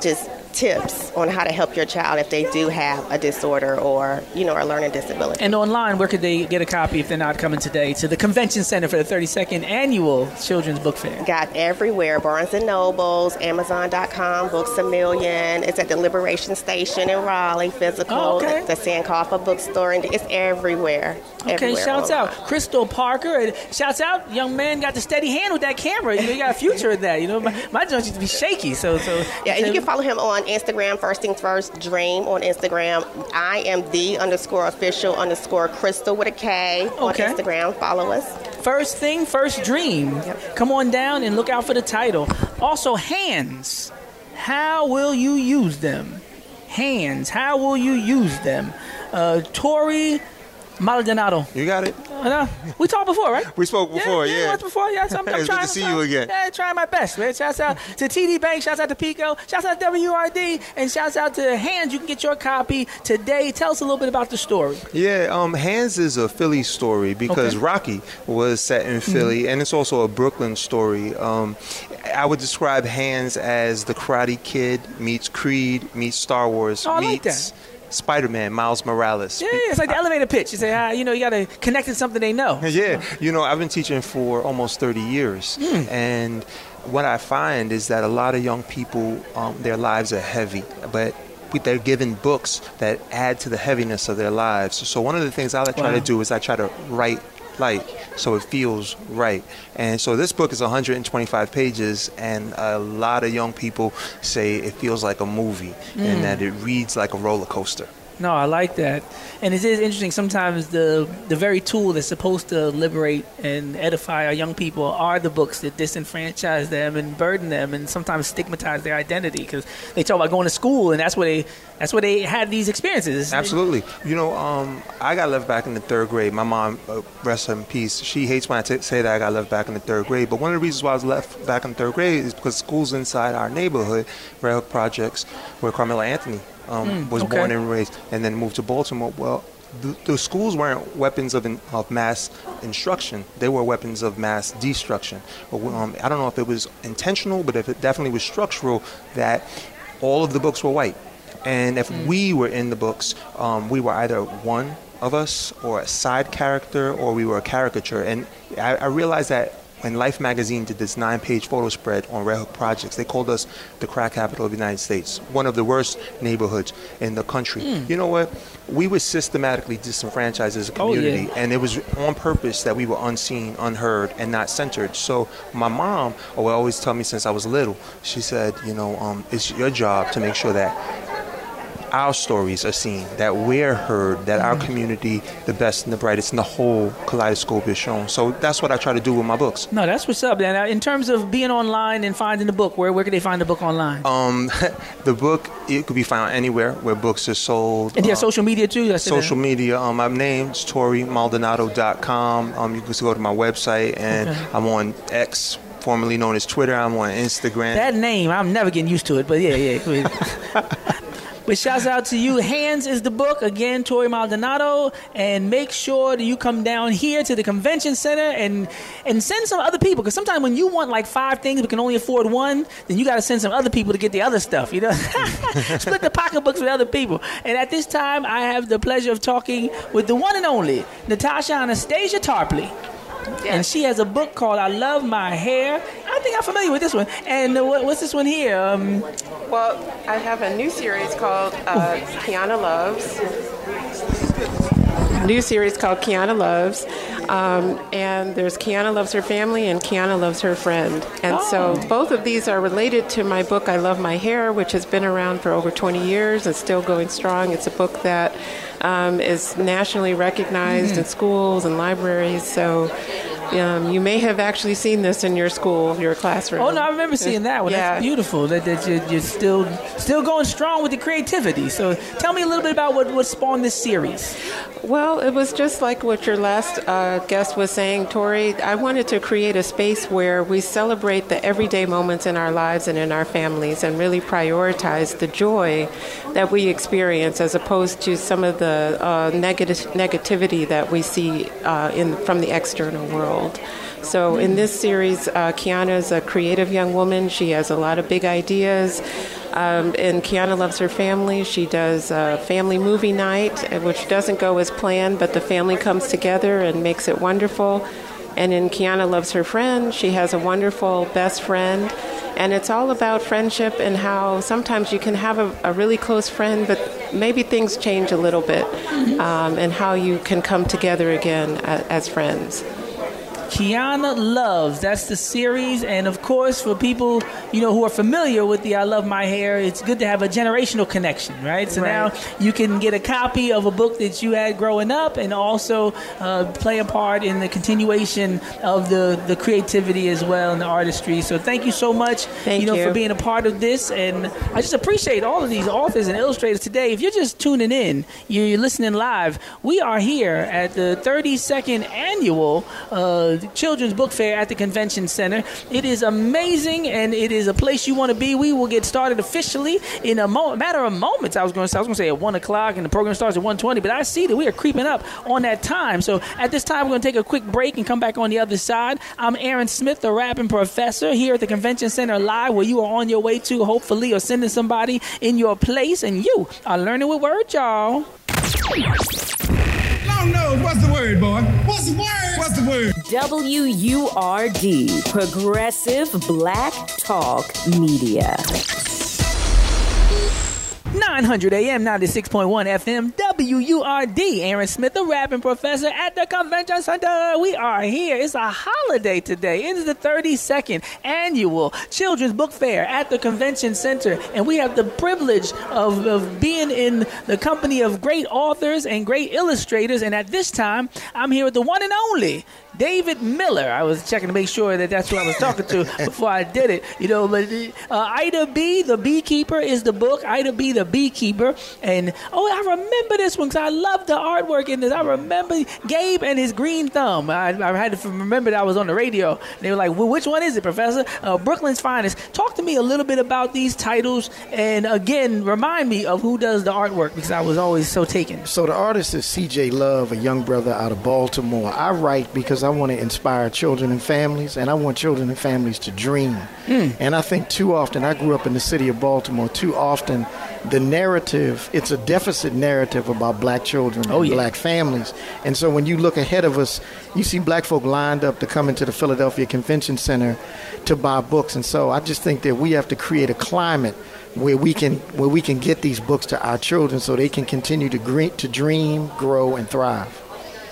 just tips on how to help your child if they do have a disorder or you know a learning disability. And online, where could they get a copy if they're not coming today to the convention center for the 32nd annual Children's Book Fair? Got everywhere. Barnes and Nobles, Amazon.com, Books a Million. It's at the Liberation Station in Raleigh, physical. Oh, okay. The Sankofa bookstore. And it's everywhere. Okay, everywhere shouts out Crystal Parker. And shouts out, young man got the steady hand with that camera. You know, you got a future in that. You know, my, my joint used to be shaky. So, so Yeah, and you can follow him on Instagram. First things first, Dream on Instagram. I am the underscore official underscore Crystal with a K on Instagram. Follow us. First thing, first dream. Come on down and look out for the title. Also, hands. How will you use them? Hands. How will you use them? Uh, Torrey Maldonado. You got it. Uh, no, we talked before, right? We spoke before, yeah. once before, yes. I'm, <laughs> I'm It's good to see you again. Yeah, trying my best, man. Shouts out to TD Bank, shouts out to PECO, shouts out to WURD, and shouts out to Hands. You can get your copy today. Tell us a little bit about the story. Yeah, um, Hands is a Philly story because Okay. Mm-hmm. Rocky was set in Philly, and it's also a Brooklyn story. Um, I would describe Hands as the Karate Kid meets Creed meets Star Wars Oh, I like meets Spider-Man, Miles Morales. Yeah, yeah, it's like the elevator pitch. You say, ah, you know, you got to connect to something they know. <laughs> Yeah, you know, I've been teaching for almost 30 years, Hmm. and what I find is that a lot of young people, um, their lives are heavy, but they're given books that add to the heaviness of their lives. So one of the things I try Wow. to do is I try to write light so it feels right. And so this book is 125 pages, and a lot of young people say it feels like a movie Mm. and that it reads like a roller coaster. No, I like that, and it is interesting. Sometimes the the very tool that's supposed to liberate and edify our young people are the books that disenfranchise them and burden them, and sometimes stigmatize their identity because they talk about going to school, and that's where they that's where they had these experiences. Absolutely. You know, um, I got left back in the third grade. My mom, uh, rest in peace, she hates when I t- say that I got left back in the third grade. But one of the reasons why I was left back in the third grade is because schools inside our neighborhood, Hook Projects, where Carmelo Anthony um, Mm, was okay. born and raised, and then moved to Baltimore. Well, the, the schools weren't weapons of, in, of mass instruction; they were weapons of mass destruction. Um, I don't know if it was intentional, but if it definitely was structural, that all of the books were white. And if we were in the books, um, we were either one of us or a side character or we were a caricature. And I, I realized that when Life magazine did this nine page photo spread on Red Hook Projects, they called us the crack capital of the United States, one of the worst neighborhoods in the country. Mm. You know what? We were systematically disenfranchised as a Oh, yeah. community, and it was on purpose that we were unseen, unheard, and not centered. So my mom would always tell me since I was little, she said, you know, um, it's your job to make sure that our stories are seen, that we're heard, that our community, the best and the brightest, in the whole kaleidoscope is shown. So that's what I try to do with my books. No, that's what's up. And uh, in terms of being online and finding the book, where where can they find the book online? Um, <laughs> the book it could be found anywhere where books are sold. And you Um, social media too? That's uh, social media. Um, my name's TorreyMaldonado.com. Um, you can go to my website, and Okay. I'm on X, formerly known as Twitter. I'm on Instagram. That name, I'm never getting used to it, but yeah, yeah. <laughs> But shouts out to you. Hands is the book. Again, Torrey Maldonado. And make sure that you come down here to the convention center and and send some other people. Because sometimes when you want like five things but can only afford one, then you got to send some other people to get the other stuff. You know, <laughs> split the pocketbooks with other people. And at this time, I have the pleasure of talking with the one and only Natasha Anastasia Tarpley. And she has a book called I Love My Hair. I think I'm familiar with this one. And uh, what, what's this one here? Um, Well, I have a new series called uh, Kiana Loves. New series called Kiana Loves. Um, and there's Kiana Loves Her Family and Kiana Loves Her Friend. And so both of these are related to my book, I Love My Hair, which has been around for over 20 years and still going strong. It's a book that um, is nationally recognized in schools and libraries. So um, you may have actually seen this in your school, your classroom. Oh no, I remember seeing that one. Yeah. That's beautiful. That, that you're, you're still still going strong with the creativity. So tell me a little bit about what, what spawned this series. Well, it was just like what your last uh, guest was saying, Torrey. I wanted to create a space where we celebrate the everyday moments in our lives and in our families and really prioritize the joy that we experience as opposed to some of the uh, negative negativity that we see uh, in from the external world. So in this series, uh, Kiana is a creative young woman. She has a lot of big ideas. Um, and Kiana loves her family. She does a family movie night, uh, which doesn't go as planned, but the family comes together and makes it wonderful. And in Kiana Loves Her Friend, she has a wonderful best friend. And it's all about friendship and how sometimes you can have a, a really close friend, but maybe things change a little bit, um, and how you can come together again as, as friends. Kiana Loves. That's the series, and of course, for people you know who are familiar with the "I Love My Hair," it's good to have a generational connection, right? So Right. now you can get a copy of a book that you had growing up, and also uh, play a part in the continuation of the the creativity as well and the artistry. So thank you so much, Thank you know, you. for being a part of this, and I just appreciate all of these authors and illustrators today. If you're just tuning in, you're listening live. We are here at the 32nd annual uh, Children's Book Fair at the Convention Center. It is amazing, and it is a place you want to be. We will get started officially in a mo- matter of moments. I was going to say, I was going to say at one o'clock, and the program starts at 1:20, but I see that we are creeping up on that time. So at this time, we're going to take a quick break and come back on the other side. I'm Aaron Smith, the rapping professor, here at the Convention Center live, where you are on your way to, hopefully, or sending somebody in your place, and you are learning with words, y'all. Long nose, what's the word, boy? What's the word? What's the word? WURD, Progressive Black Talk Media. 900 AM, 96.1 FM, WURD. Aaron Smith, the rapping professor at the Convention Center. We are here. It's a holiday today. It is the 32nd annual Children's Book Fair at the Convention Center. And we have the privilege of, of being in the company of great authors and great illustrators. And at this time, I'm here with the one and only David Miller. I was checking to make sure that that's who I was talking to <laughs> before I did it. You know, but uh, Ida B, the beekeeper, is the book. Ida B, the beekeeper, and oh, I remember this one because I love the artwork in this. I remember Gabe and his green thumb. I, I had to remember that I was on the radio. They were like, well, "Which one is it, Professor?" Uh, Brooklyn's finest. Talk to me a little bit about these titles, and again, remind me of who does the artwork because I was always so taken. So the artist is C.J. Love, a young brother out of Baltimore. I write because I want to inspire children and families, and I want children and families to dream. Hmm. And I think too often, I grew up in the city of Baltimore. Too often, the narrative it's a deficit narrative about black children oh, and black families. And so when you look ahead of us, you see black folk lined up to come into the Philadelphia Convention Center to buy books. And so I just think that we have to create a climate where we can where we can get these books to our children so they can continue to gre- to dream, grow, and thrive.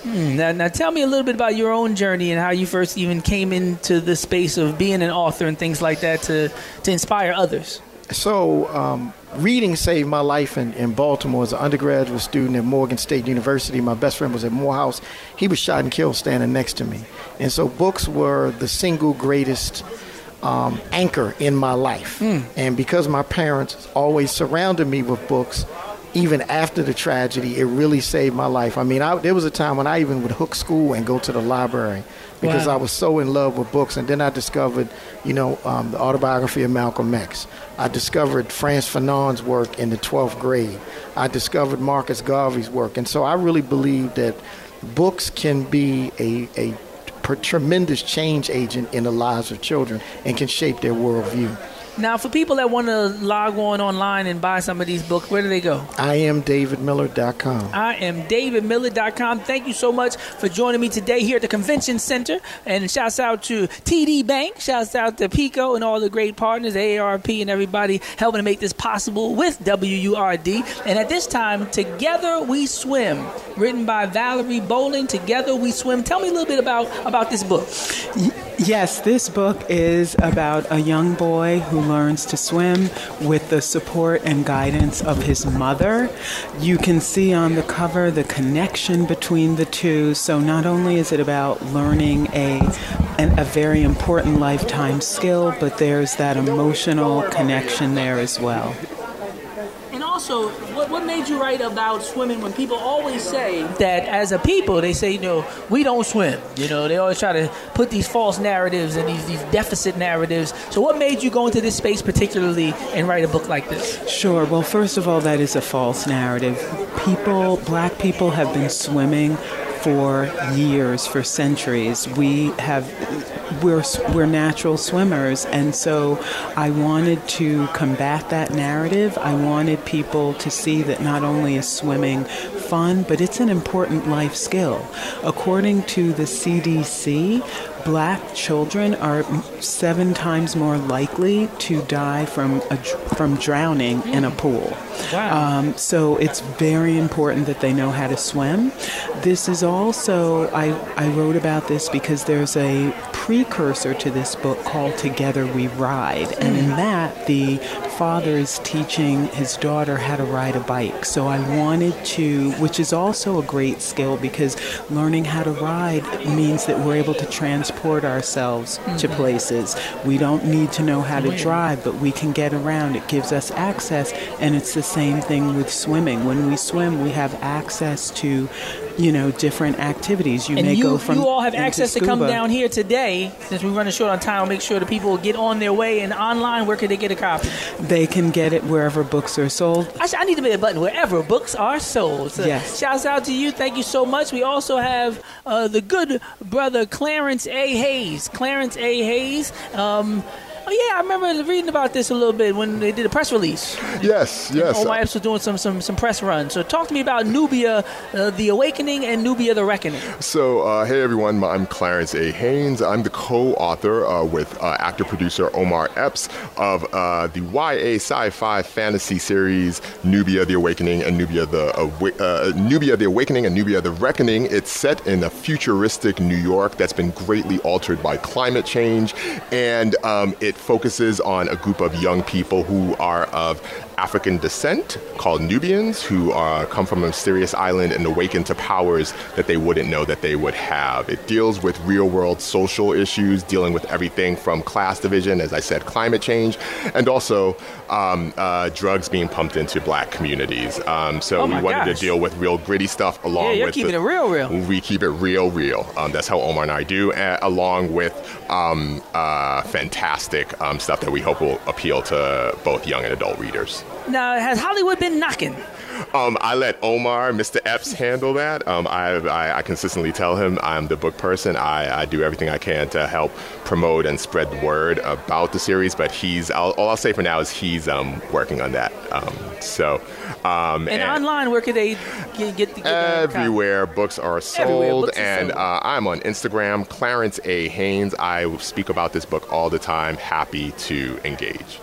Hmm, Now, now, tell me a little bit about your own journey and how you first even came into the space of being an author and things like that to to inspire others. So, um, reading saved my life in, in Baltimore as an undergraduate student at Morgan State University. My best friend was at Morehouse. He was shot and killed standing next to me. And so, books were the single greatest um, anchor in my life. And because my parents always surrounded me with books, even after the tragedy, it really saved my life. I mean, I, there was a time when I even would hook school and go to the library because Wow. I was so in love with books. And then I discovered, you know, um, the autobiography of Malcolm X. I discovered Frantz Fanon's work in the 12th grade. I discovered Marcus Garvey's work. And so I really believe that books can be a, a tremendous change agent in the lives of children and can shape their worldview. Now, for people that want to log on online and buy some of these books, where do they go? I am davidmiller.com. I am davidmiller.com. Thank you so much for joining me today here at the Convention Center. And shouts out to TD Bank, shouts out to PECO and all the great partners, AARP and everybody helping to make this possible with WURD. And at this time, Together We Swim, written by Valerie Bolling. Together We Swim. Tell me a little bit about, about this book. Yes, this book is about a young boy who learns to swim with the support and guidance of his mother. You can see on the cover the connection between the two. So not only is it about learning a an, a very important lifetime skill, but there's that emotional connection there as well. And also, what, what made you write about swimming when people always say that as a people, they say, you know, we don't swim. You know, they always try to put these false narratives and these, these deficit narratives. So, what made you go into this space particularly and write a book like this? Sure. Well, first of all, that is a false narrative. People, black people, have been swimming for years, for centuries. We have, we're we're natural swimmers, and so I wanted to combat that narrative. I wanted people to see that not only is swimming fun, but it's an important life skill. According to the CDC, black children are seven times more likely to die from a, from drowning in a pool. Wow. Um, so it's very important that they know how to swim. This is also, I, I wrote about this because there's a precursor to this book called Together We Ride. And in that, the father is teaching his daughter how to ride a bike. So I wanted to, which is also a great skill because learning how to ride means that we're able to transport ourselves to Mhm. places. We don't need to know how to drive, but we can get around. It gives us access, and it's the same thing with swimming. When we swim, we have access to, you know, different activities. You and may you, go from you all have access to come down here today. Since we're running short on time, make sure the people get on their way and online. Where can they get a copy? They can get it wherever books are sold. I, sh- I need to be a button wherever books are sold. So Yes. Shouts out to you. Thank you so much. We also have uh, the good brother Clarence A. Haynes. Clarence A. Haynes. Um, oh yeah, I remember reading about this a little bit when they did a press release. Yes, yes. Omar Epps was doing some some some press runs. So talk to me about Nubia, uh, the Awakening, and Nubia, the Reckoning. So, uh, hey everyone, I'm Clarence A. Haynes. I'm the co author uh, with uh, actor producer Omar Epps of uh, the YA sci fi fantasy series Nubia the Awakening and Nubia the, Awa- uh, Nubia the Awakening and Nubia the Reckoning. It's set in a futuristic New York that's been greatly altered by climate change, and um, it focuses on a group of young people who are of African descent called Nubians who uh, come from a mysterious island and awaken to powers that they wouldn't know that they would have. It deals with real world social issues, dealing with everything from class division, as I said, climate change, and also um, uh, drugs being pumped into black communities. Um, so Oh we wanted gosh. to deal with real gritty stuff along Yeah, you're with keeping the- it real, real. we keep it real, real. Um, that's how Omar and I do, uh, along with um, uh, fantastic um, stuff that we hope will appeal to both young and adult readers. Now, has Hollywood been knocking? Um, I let Omar, Mr. Epps, handle that. Um, I, I, I consistently tell him I'm the book person. I, I do everything I can to help promote and spread the word about the series. But he's I'll, all I'll say for now is he's um, working on that. Um, so um, And, online, where could they get, get, get the copy? Everywhere books are sold, books are and sold. uh, I'm on Instagram, Clarence A. Haynes. I speak about this book all the time. Happy to engage.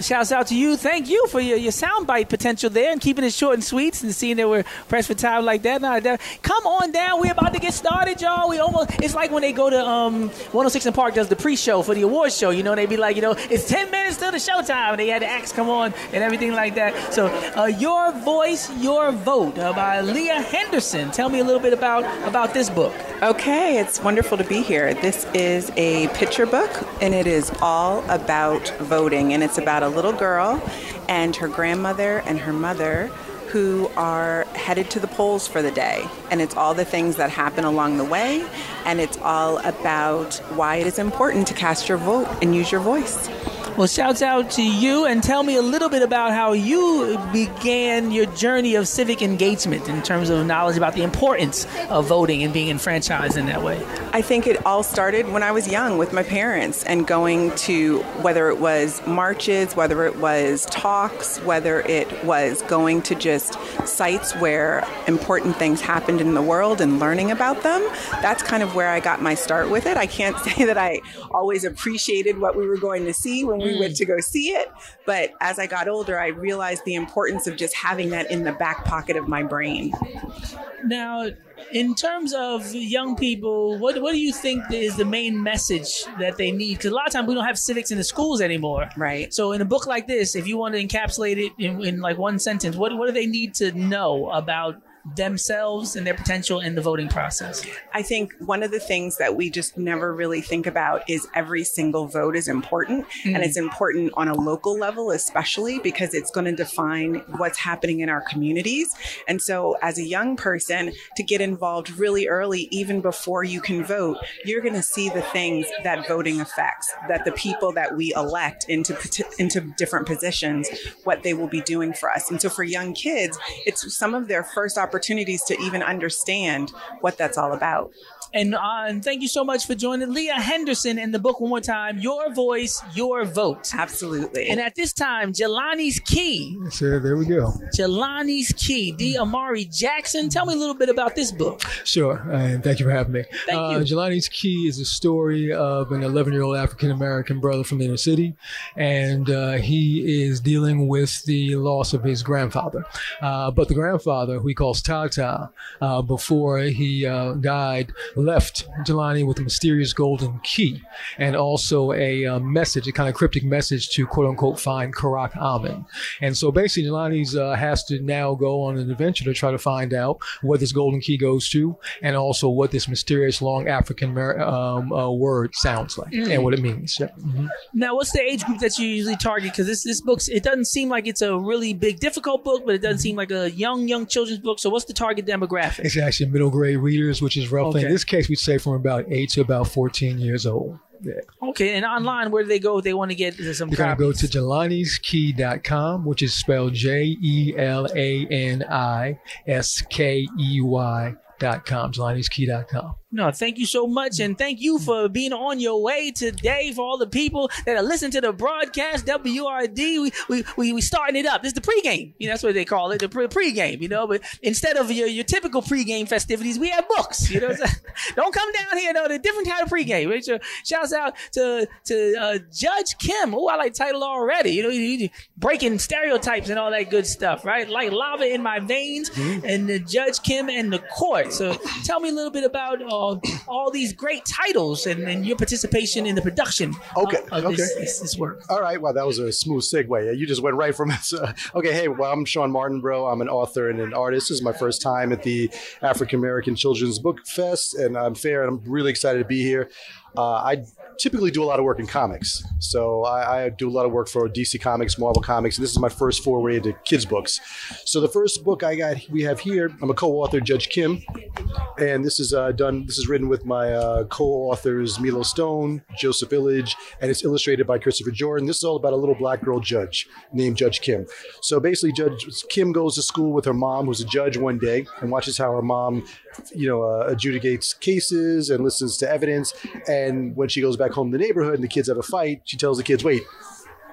Shouts out to you. Thank you for your, your soundbite potential there and keeping it short and sweet and seeing that we're pressed for time like that. Nah, that- come on down. We're about to get started, y'all. We almost it's like when they go to um 106 and Park does the pre-show for the awards show. You know, they'd be like, you know, it's 10 minutes till the showtime. And they had the acts come on and everything like that. So uh, your voice, your vote uh, by Leah Henderson. Tell me a little bit about about this book. Okay, it's wonderful to be here. This is a picture book, and it is all about voting. And it's about a little girl and her grandmother and her mother who are headed to the polls for the day. And it's all the things that happen along the way, and it's all about why it is important to cast your vote and use your voice. Well, shouts out to you and tell me a little bit about how you began your journey of civic engagement in terms of knowledge about the importance of voting and being enfranchised in that way. I think it all started when I was young with my parents and going to whether it was marches, whether it was talks, whether it was going to just sites where important things happened in the world and learning about them. That's kind of where I got my start with it. I can't <laughs> say that I always appreciated what we were going to see when we went mm. to go see it, but as I got older, I realized the importance of just having that in the back pocket of my brain. Now, in terms of young people, what what do you think is the main message that they need? Because a lot of times we don't have civics in the schools anymore. Right. So in a book like this, if you want to encapsulate it in, in like one sentence, what what do they need to know about themselves and their potential in the voting process? I think one of the things that we just never really think about is every single vote is important. Mm. And it's important on a local level, especially because it's going to define what's happening in our communities. And so, as a young person, to get involved really early, even before you can vote, you're going to see the things that voting affects, that the people that we elect into, into different positions, what they will be doing for us. And so, for young kids, it's some of their first opportunities to even understand what that's all about. And, uh, and thank you so much for joining Leah Henderson in the book one more time. Your voice, your vote. Absolutely. And at this time, Jelani's Key. So there we go. Jelani's Key. D. Amari Jackson. Tell me a little bit about this book. Sure, and thank you for having me. Thank uh, you. Jelani's Key is a story of an 11 year old African American brother from the inner city, and uh, he is dealing with the loss of his grandfather. Uh, but the grandfather, who he calls Tata, uh, before he uh, died, left Jelani with a mysterious golden key and also a uh, message, a kind of cryptic message to quote unquote find Karak Amin. And so basically, Jelani's uh, has to now go on an adventure to try to find out what this golden key goes to and also what this mysterious long African um, uh, word sounds like Mm. and what it means. Yeah. Mhm. Now, what's the age group that you usually target? Because this this book, it doesn't seem like it's a really big, difficult book, but it doesn't seem like a young, young children's book. So, what's the target demographic? It's actually middle grade readers, which is roughly, in this case, we'd say from about 8 to about 14 years old. Yeah. Okay, and online, where do they go if they want to get some You're going to go to jelaniskey.com, which is spelled J E L A N I S K E Y dot com. Jelaniskey.com. No, thank you so much, and thank you for being on your way today. For all the people that are listening to the broadcast, WURD, we we we, we starting it up. This is the pregame. You know, that's what they call it, the pre- pregame. You know, but instead of your, your typical pregame festivities, we have books. You know, <laughs> don't come down here. No, the different kind of pregame. Right? So, shouts out to to uh, Judge Kim. Oh, I like title already. You know, you, you breaking stereotypes and all that good stuff. Right, like lava in my veins, and the Judge Kim and the court. So, tell me a little bit about. Uh, all these great titles and, and your participation in the production Okay, of, of okay. this, this, this work. All right, well, that was a smooth segue. You just went right from it. So, okay, hey, well, I'm Shawn Martinbrough. I'm an author and an artist. This is my first time at the African American Children's Book Fest, and I'm fair, and I'm really excited to be here. Uh, I typically do a lot of work in comics. So I, I do a lot of work for DC Comics, Marvel Comics, and this is my first foray into kids' books. So the first book I got, we have here, I'm a co-author, Judge Kim, and this is uh, done. This is written with my uh, co-authors Milo Stone, Joseph Illidge, and it's illustrated by Christopher Jordan. This is all about a little black girl judge named Judge Kim. So basically, Judge Kim goes to school with her mom, who's a judge, one day, and watches how her mom, you know, uh, adjudicates cases and listens to evidence. And when she goes back home to the neighborhood and the kids have a fight, she tells the kids, "Wait,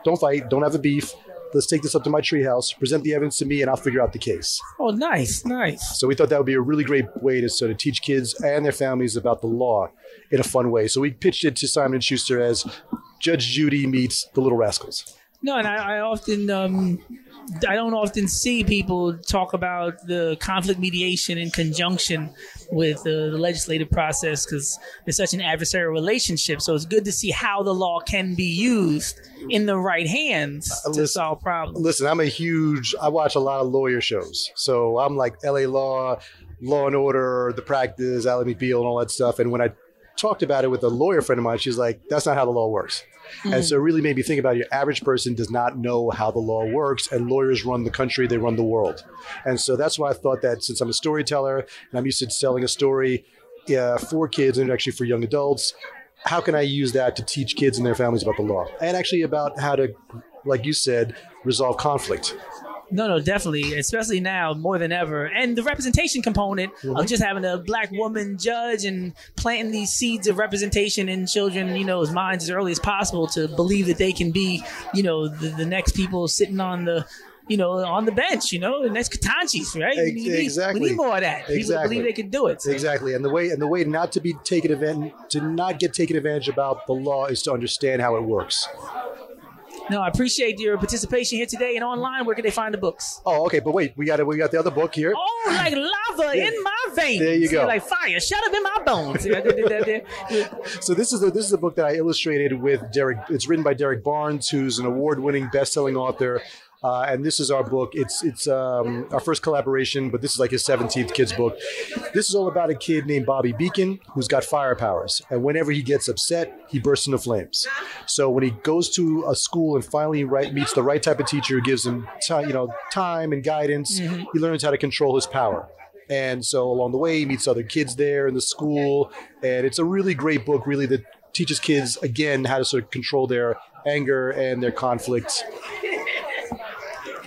don't fight, don't have a beef." Let's take this up to my treehouse, present the evidence to me, and I'll figure out the case. Oh, nice, nice. So we thought that would be a really great way to sort of teach kids and their families about the law in a fun way. So we pitched it to Simon and Schuster as Judge Judy meets the Little Rascals. No, and I, I often um, I don't often see people talk about the conflict mediation in conjunction with uh, the legislative process because it's such an adversarial relationship. So it's good to see how the law can be used in the right hands to solve problems. Listen, I'm a huge, I watch a lot of lawyer shows. So I'm like LA Law, Law and Order, The Practice, Ally McBeal, and all that stuff. And when I talked about it with a lawyer friend of mine. She's like, "That's not how the law works." Mm. And so it really made me think about it. your average person does not know how the law works, and lawyers run the country, they run the world. And so that's why I thought that since I'm a storyteller and I'm used to selling a story uh, for kids and actually for young adults, how can I use that to teach kids and their families about the law and actually about how to, like you said, resolve conflict? No, no, definitely, especially now more than ever. And the representation component of mm-hmm. just having a black woman judge and planting these seeds of representation in children, you know, as minds as early as possible to believe that they can be, you know, the, the next people sitting on the you know, on the bench, you know, the next Ketanjis, right? We need, exactly. we need more of that. People Exactly. believe they can do it. So. Exactly, and the way and the way not to be taken advantage to not get taken advantage about the law is to understand how it works. No, I appreciate your participation here today and online. Where can they find the books? Oh, okay, but wait, we got it. We got the other book here. Oh, like lava in my veins. There you go. Like fire, shut up in my bones. See, I did that there. <laughs> So this is a, this is a book that I illustrated with Derrick. It's written by Derrick Barnes, who's an award-winning best-selling author. Uh, and this is our book. It's it's um, our first collaboration, but this is like his 17th kids book. This is all about a kid named Bobby Beacon who's got fire powers, and whenever he gets upset, he bursts into flames. So when he goes to a school and finally right meets the right type of teacher who gives him you know time and guidance, Mhm. he learns how to control his power. And so along the way, he meets other kids there in the school, and it's a really great book, really that teaches kids again how to sort of control their anger and their conflict.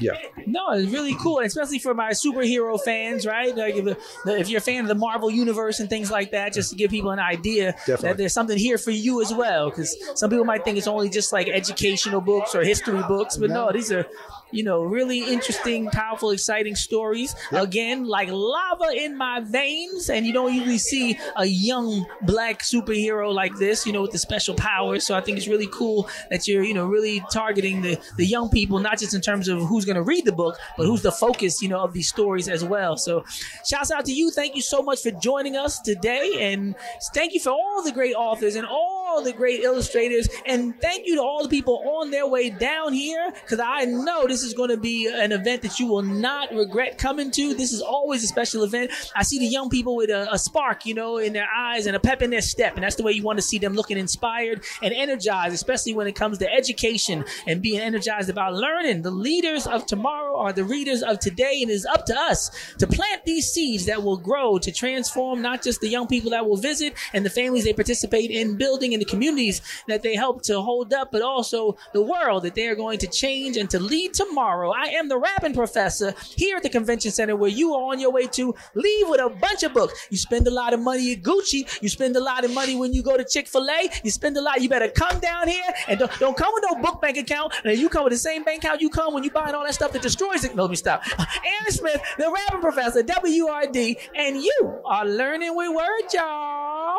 Yeah. No, it's really cool, especially for my superhero fans, right? Like if, if you're a fan of the Marvel universe and things like that, just to give people an idea Definitely. that there's something here for you as well. Because some people might think it's only just like educational books or history books, but no, these are. You know, really interesting, powerful, exciting stories. Again, like lava in my veins, and you don't usually see a young black superhero like this. You know, with the special powers. So I think it's really cool that you're, you know, really targeting the the young people, not just in terms of who's going to read the book, but who's the focus, you know, of these stories as well. So, shouts out to you. Thank you so much for joining us today, and thank you for all the great authors and all the great illustrators, and thank you to all the people on their way down here, because I know this is going to be an event that you will not regret coming to. This is always a special event. I see the young people with a, a spark, you know, in their eyes and a pep in their step, and that's the way you want to see them looking inspired and energized, especially when it comes to education and being energized about learning. The leaders of tomorrow are the readers of today, and it is up to us to plant these seeds that will grow to transform not just the young people that will visit and the families they participate in building and the communities that they help to hold up, but also the world that they are going to change and to lead tomorrow. I am the rapping professor here at the convention center where you are on your way to leave with a bunch of books. You spend a lot of money at Gucci. You spend a lot of money when you go to Chick fil A. You spend a lot. You better come down here and don't, don't come with no book bank account. And you come with the same bank account you come when you buying all that stuff that destroys it. No, let me stop. <laughs> Aaron Smith, the rapping professor, WURD, and you are learning with WURD, y'all.